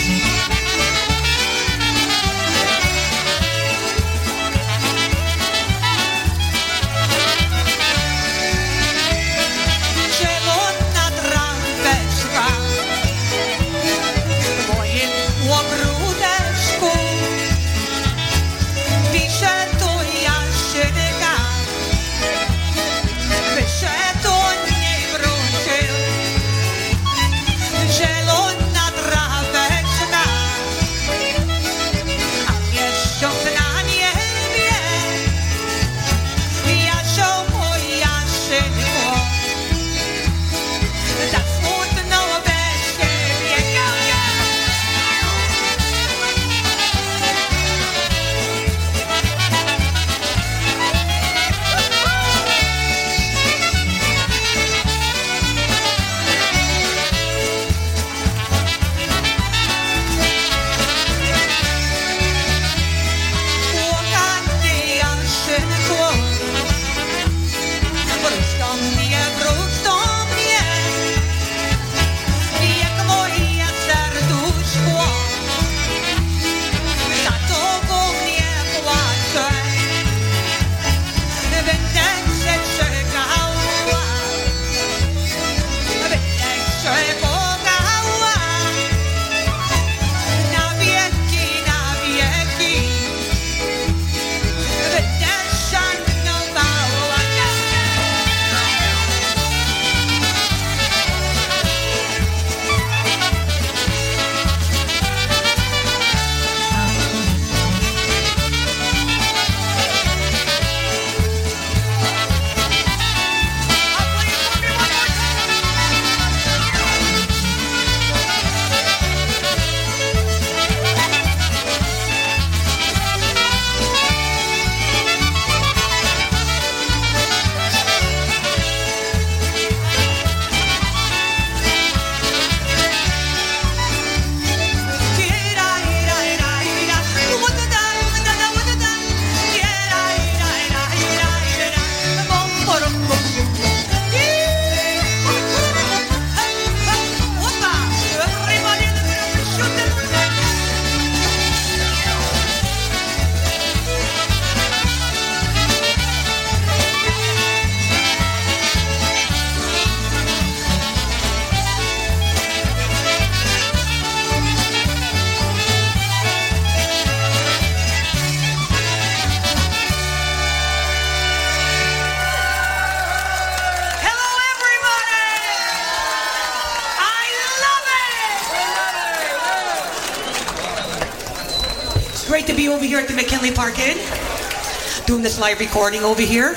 Live recording over here.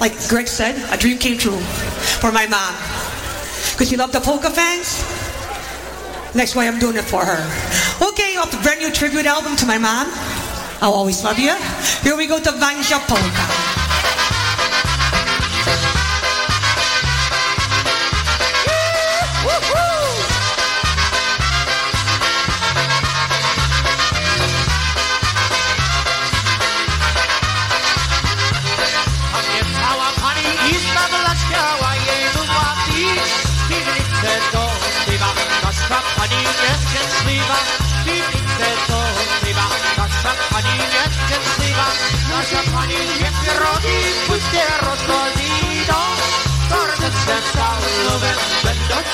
Like Greg said, a dream came true for my mom. Because she loved the polka fans. That's why I'm doing it for her. Okay, off the brand new tribute album to my mom. I'll always love you. Here we go to Vanja Polka.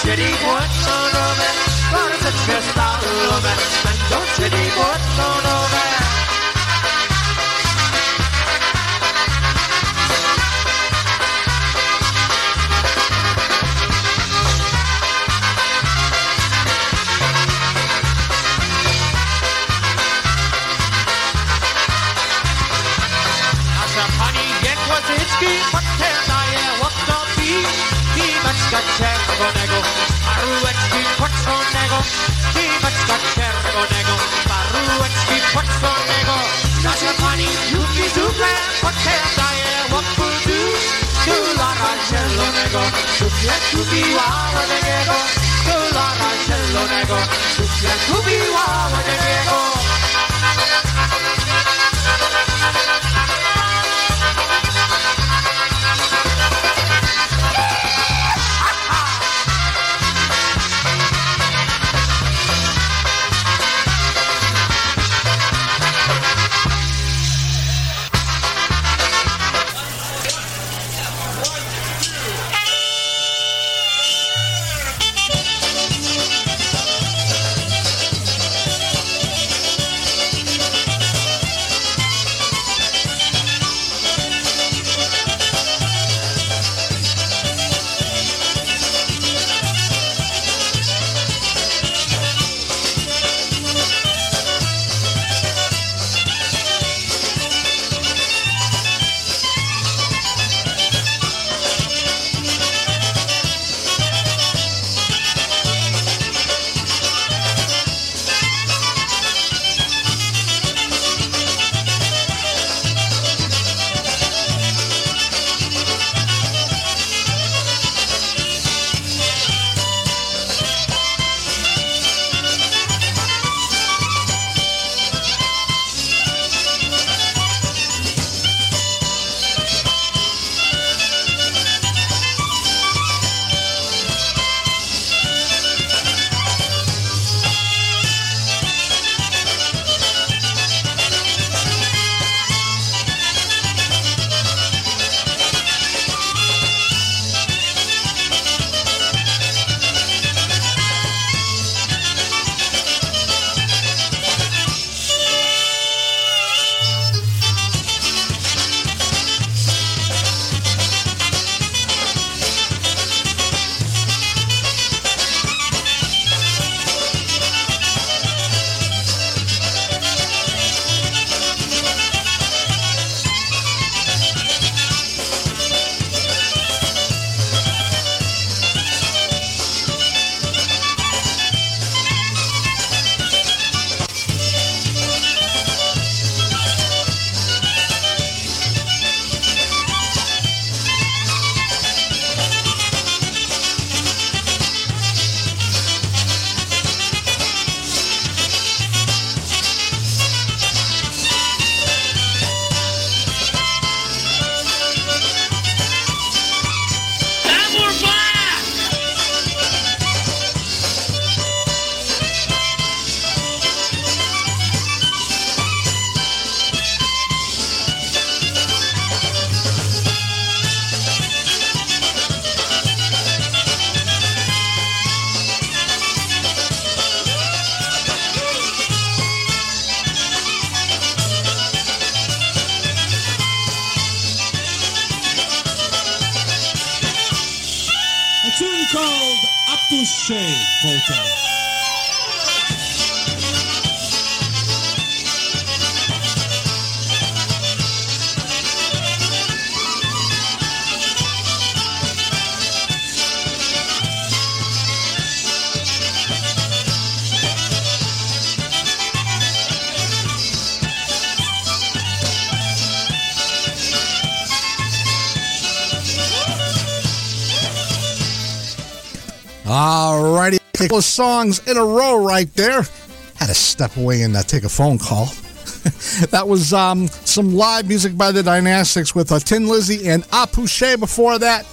Będą chcieli mocno nowe Serdecznie stalowe, będą chcieli mocno nowe Nasza czerwonego, paróweczki poczwonego Piweczka czerwonego, paróweczki poczwonego Nasza pani lubi dupę, podternaje okno du Dolara zielonego, dupie kupiła od niego Dolara zielonego, dupie kupiła od Apushe Polka. Couple of songs in a row right there. Had to step away and uh, take a phone call. that was um, some live music by the Dynastics with uh, Tin Lizzy and Apouche before that.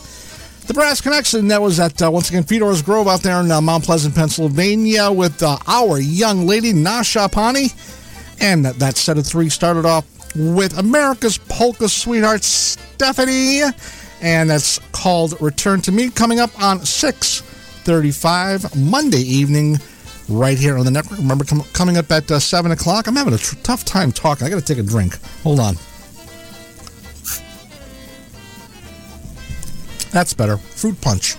The Brass Connection, that was at, uh, once again, Fedor's Grove out there in uh, Mount Pleasant, Pennsylvania with uh, our young lady, Nasha Pani. And that, that set of three started off with America's Polka Sweetheart, Stephanie. And that's called Return to Me, coming up on 635 Monday evening right here on the network. Remember, com- coming up at uh, 7 o'clock. I'm having a tr- tough time talking. I got to take a drink. Hold on. That's better. Fruit punch.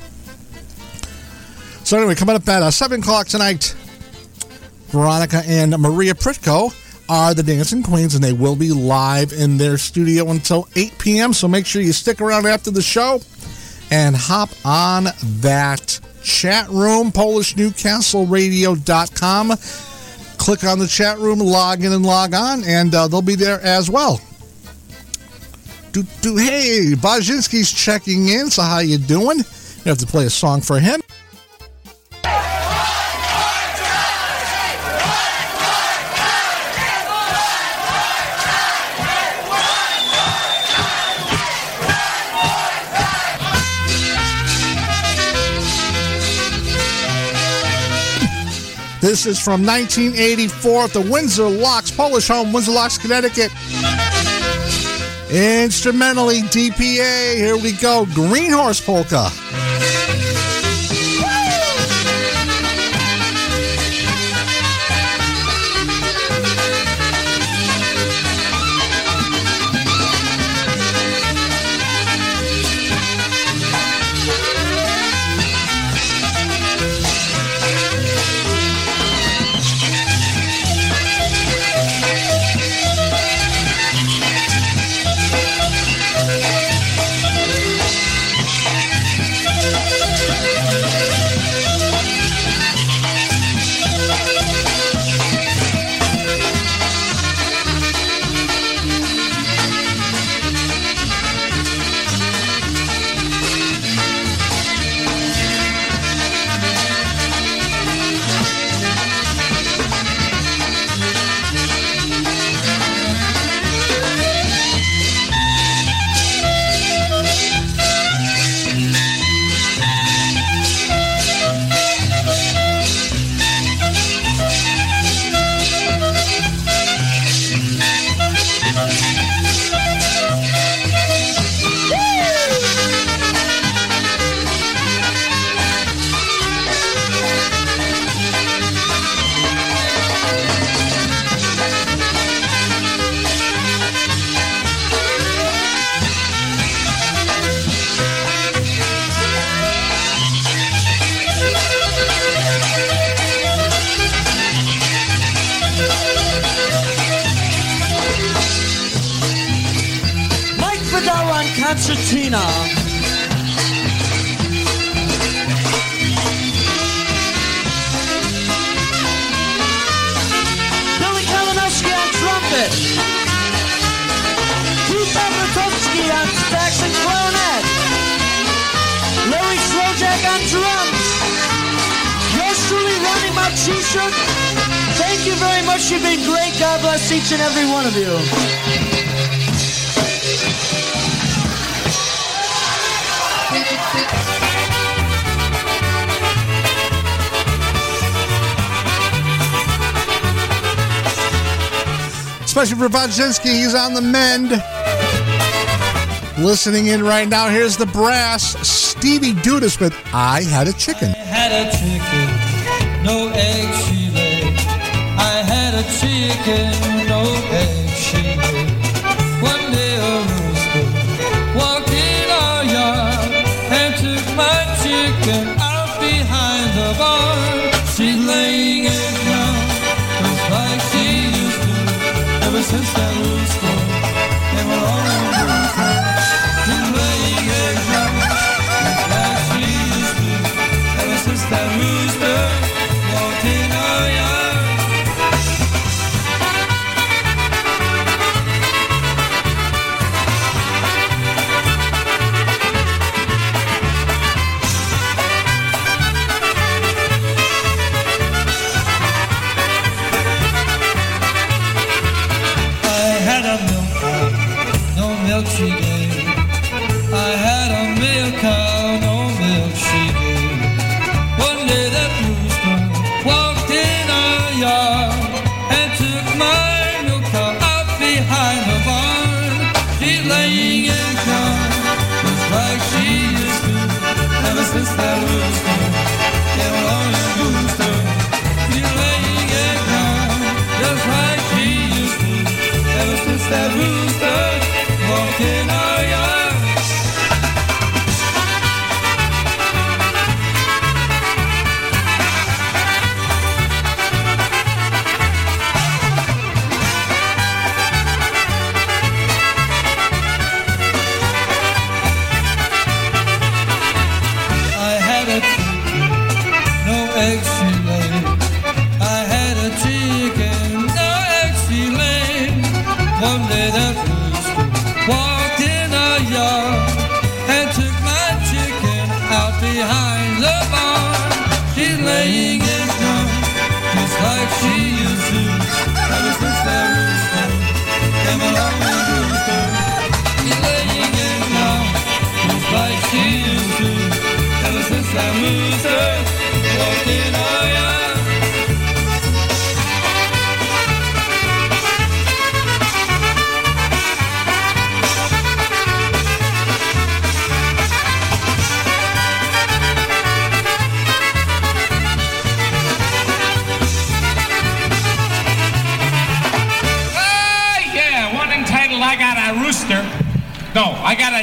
So, anyway, coming up at uh, 7 o'clock tonight, Veronica and Maria Pritko are the Dancing Queens, and they will be live in their studio until 8 p.m. So make sure you stick around after the show and hop on that chat room, PolishNewcastleRadio.com. Click on the chat room, log in and log on, and uh, they'll be there as well. Do, do, hey, Baczynski's checking in, so how you doing? You have to play a song for him. This is from 1984 at the Windsor Locks, Polish home, Windsor Locks, Connecticut. Instrumentally, DPA. Here we go. Green Horse Polka. Bless each and every one of you. Especially for Baczynski, he's on the mend. Listening in right now, here's the brass, Stevie Dudas with I Had a Chicken. had a chicken, had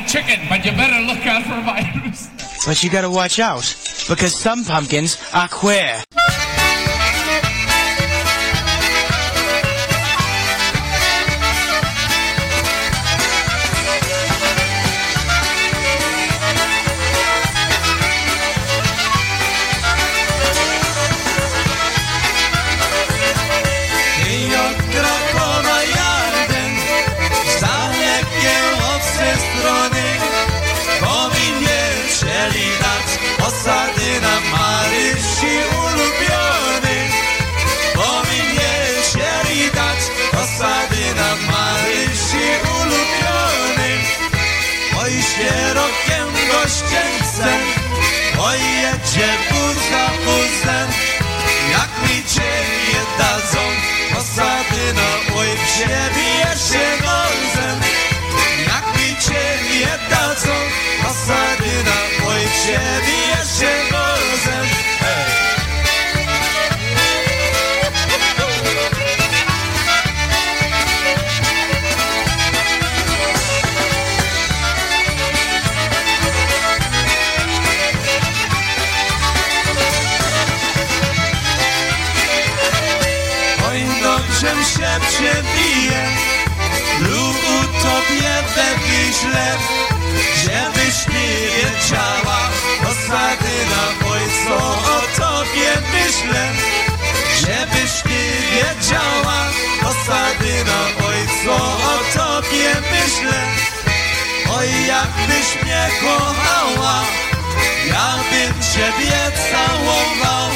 chicken, but you better look out for rooster. But you gotta watch out, because some pumpkins are queer. będzie burza burzem, jak mi ciebie dadzą. Osadyno, oj, przebije się nożem, jak mi ciebie dadzą. Osadyno, oj, przebije ojcu o tobie myślę. Żebyś ty wiedziała osady na ojcu o tobie myślę. Oj, jakbyś mnie kochała, ja bym ciebie całował.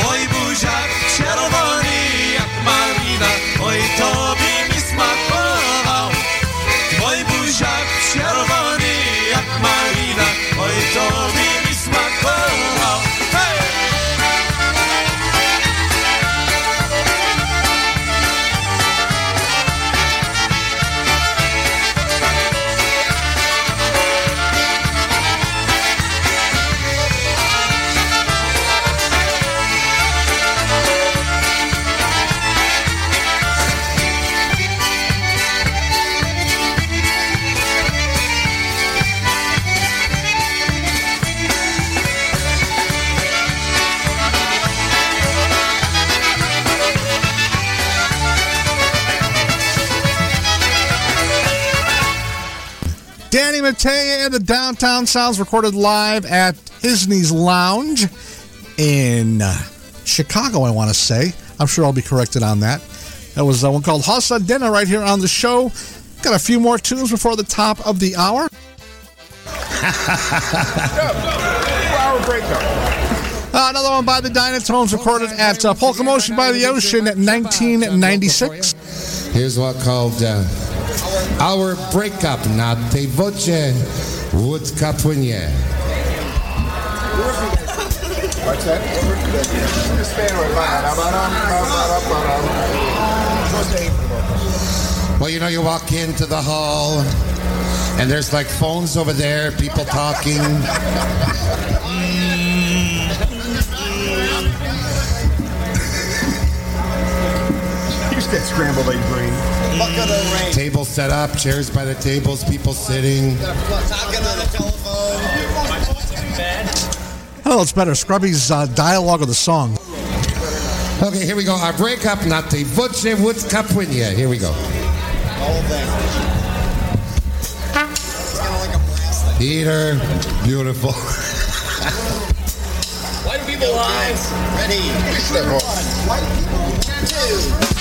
Twój buziak czerwony jak malina, oj to by mi smakował. Twój buziak czerwony jak malina, oj to by mi smakował. And the Downtown Sounds recorded live at Isney's Lounge in uh, Chicago, I want to say. I'm sure I'll be corrected on that. That was uh, one called Hossa Dinner right here on the show. Got a few more tunes before the top of the hour. Uh, another one by the Dynatones recorded at uh, Polka Motion by the Ocean at 1996. Here's what called uh, Our breakup na? Just stand right Well, you know, you walk into the hall and there's like phones over there, people talking. That scrambled egg brain. Bucket of rain. Tables set up, chairs by the tables, people sitting. Talking on the telephone. Oh, it's better. Scrubby's uh, dialogue of the song. Okay, here we go. Our breakup na tej wodzie łódka płynie. Here we go. whole thing. Peter, beautiful. White people lives. Ready. White people tattoo.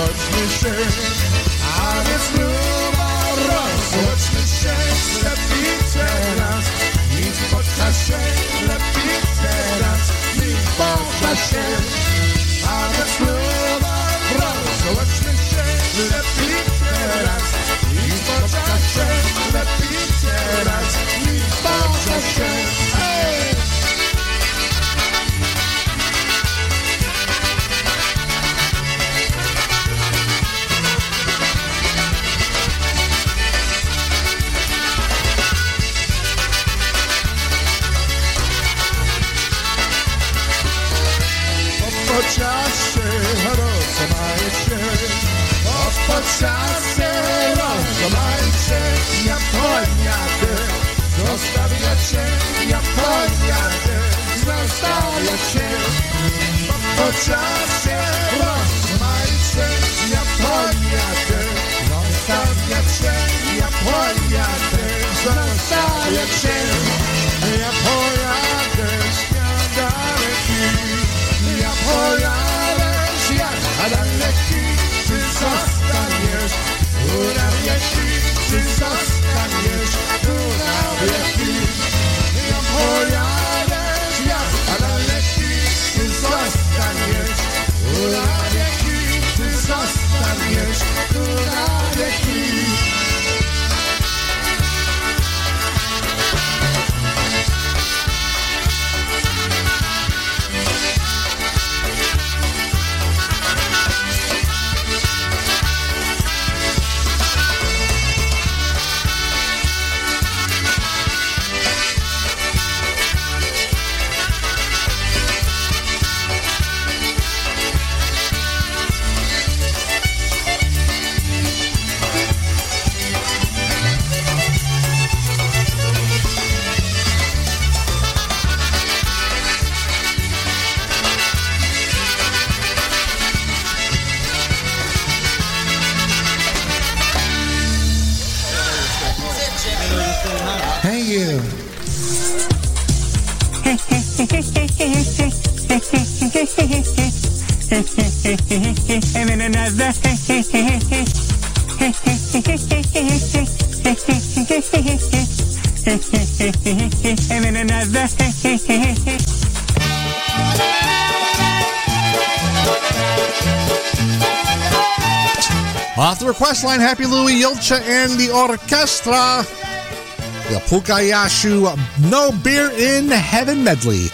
Rozłączmy się. A Po Hey, you. and then another. and then another. Off the request line, Happy Louie, Julcia, and the orchestra. The Pukayashu No Beer in Heaven medley.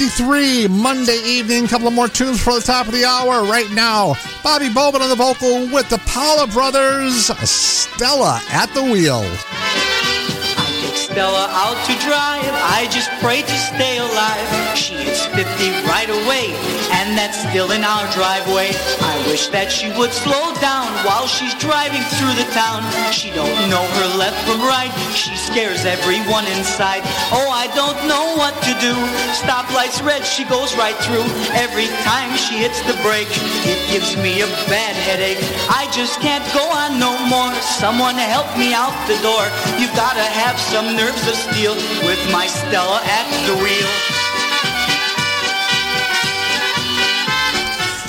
53 Monday evening. Couple of more tunes for the top of the hour right now. Bobby Bowman on the vocal with the Paula Brothers, Stella at the wheel. I take Stella out to drive. I just pray to stay alive. She is 50 right away that's still in our driveway. I wish that she would slow down while she's driving through the town. She don't know her left from right. She scares everyone inside. Oh, I don't know what to do. Stoplight's red, she goes right through. Every time she hits the brake, it gives me a bad headache. I just can't go on no more. Someone help me out the door. You've gotta have some nerves of steel with my Stella at the wheel.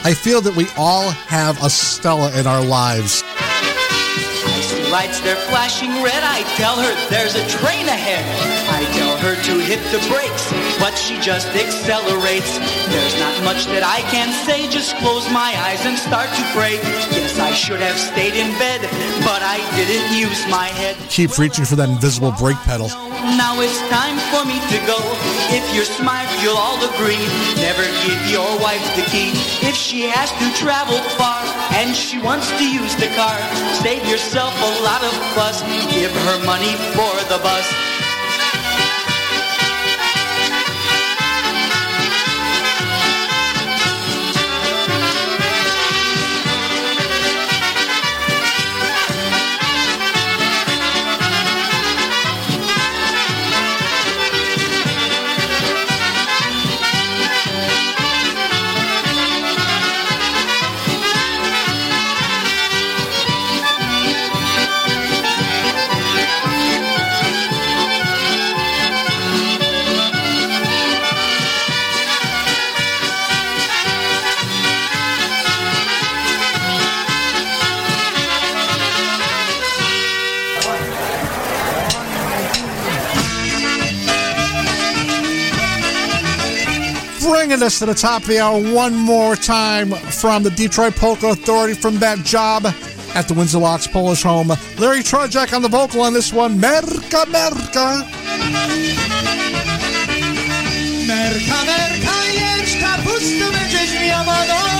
I feel that we all have a Stella in our lives. I see lights, they're flashing red. I tell her there's a train ahead. I tell her to hit the brakes, but she just accelerates. There's not much that I can say, just close my eyes and start to pray. Yes, I should have stayed in bed, but I didn't use my head. Keep reaching for that invisible brake pedal. Now it's time for me to go. If you're smart, you'll all agree. Never give your wife the key. If she has to travel far and she wants to use the car, save yourself a lot of fuss. Give her money for the bus. Bringing us to the top of the hour one more time from the Detroit Polka Authority from that job at the Windsor Locks Polish home. Larry Trojak on the vocal on this one. Merka, Merka. Merka, merka, będziesz miała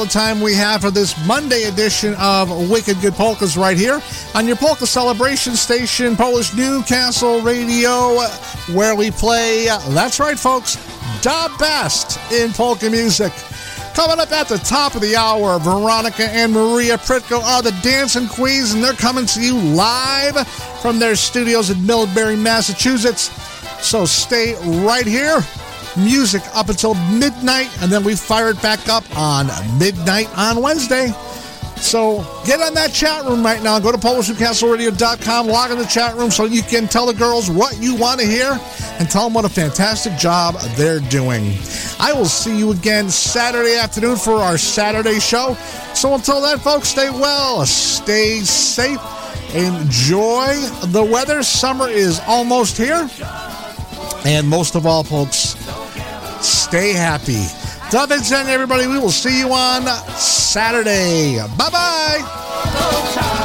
all the time we have for this Monday edition of Wicked Good Polkas right here on your Polka Celebration Station, Polish Newcastle Radio, where we play, that's right, folks, the best in polka music. Coming up at the top of the hour, Veronica and Maria Pritko are the Dancing Queens, and they're coming to you live from their studios in Millbury, Massachusetts. So stay right here music up until midnight, and then we fire it back up on midnight on Wednesday. So get on that chat room right now. Go to PolishNewcastleRadio.com, log in the chat room so you can tell the girls what you want to hear and tell them what a fantastic job they're doing. I will see you again Saturday afternoon for our Saturday show. So until then, folks, stay well, stay safe, enjoy the weather. Summer is almost here. And most of all, folks, stay happy. David and everybody, we will see you on Saturday. Bye bye.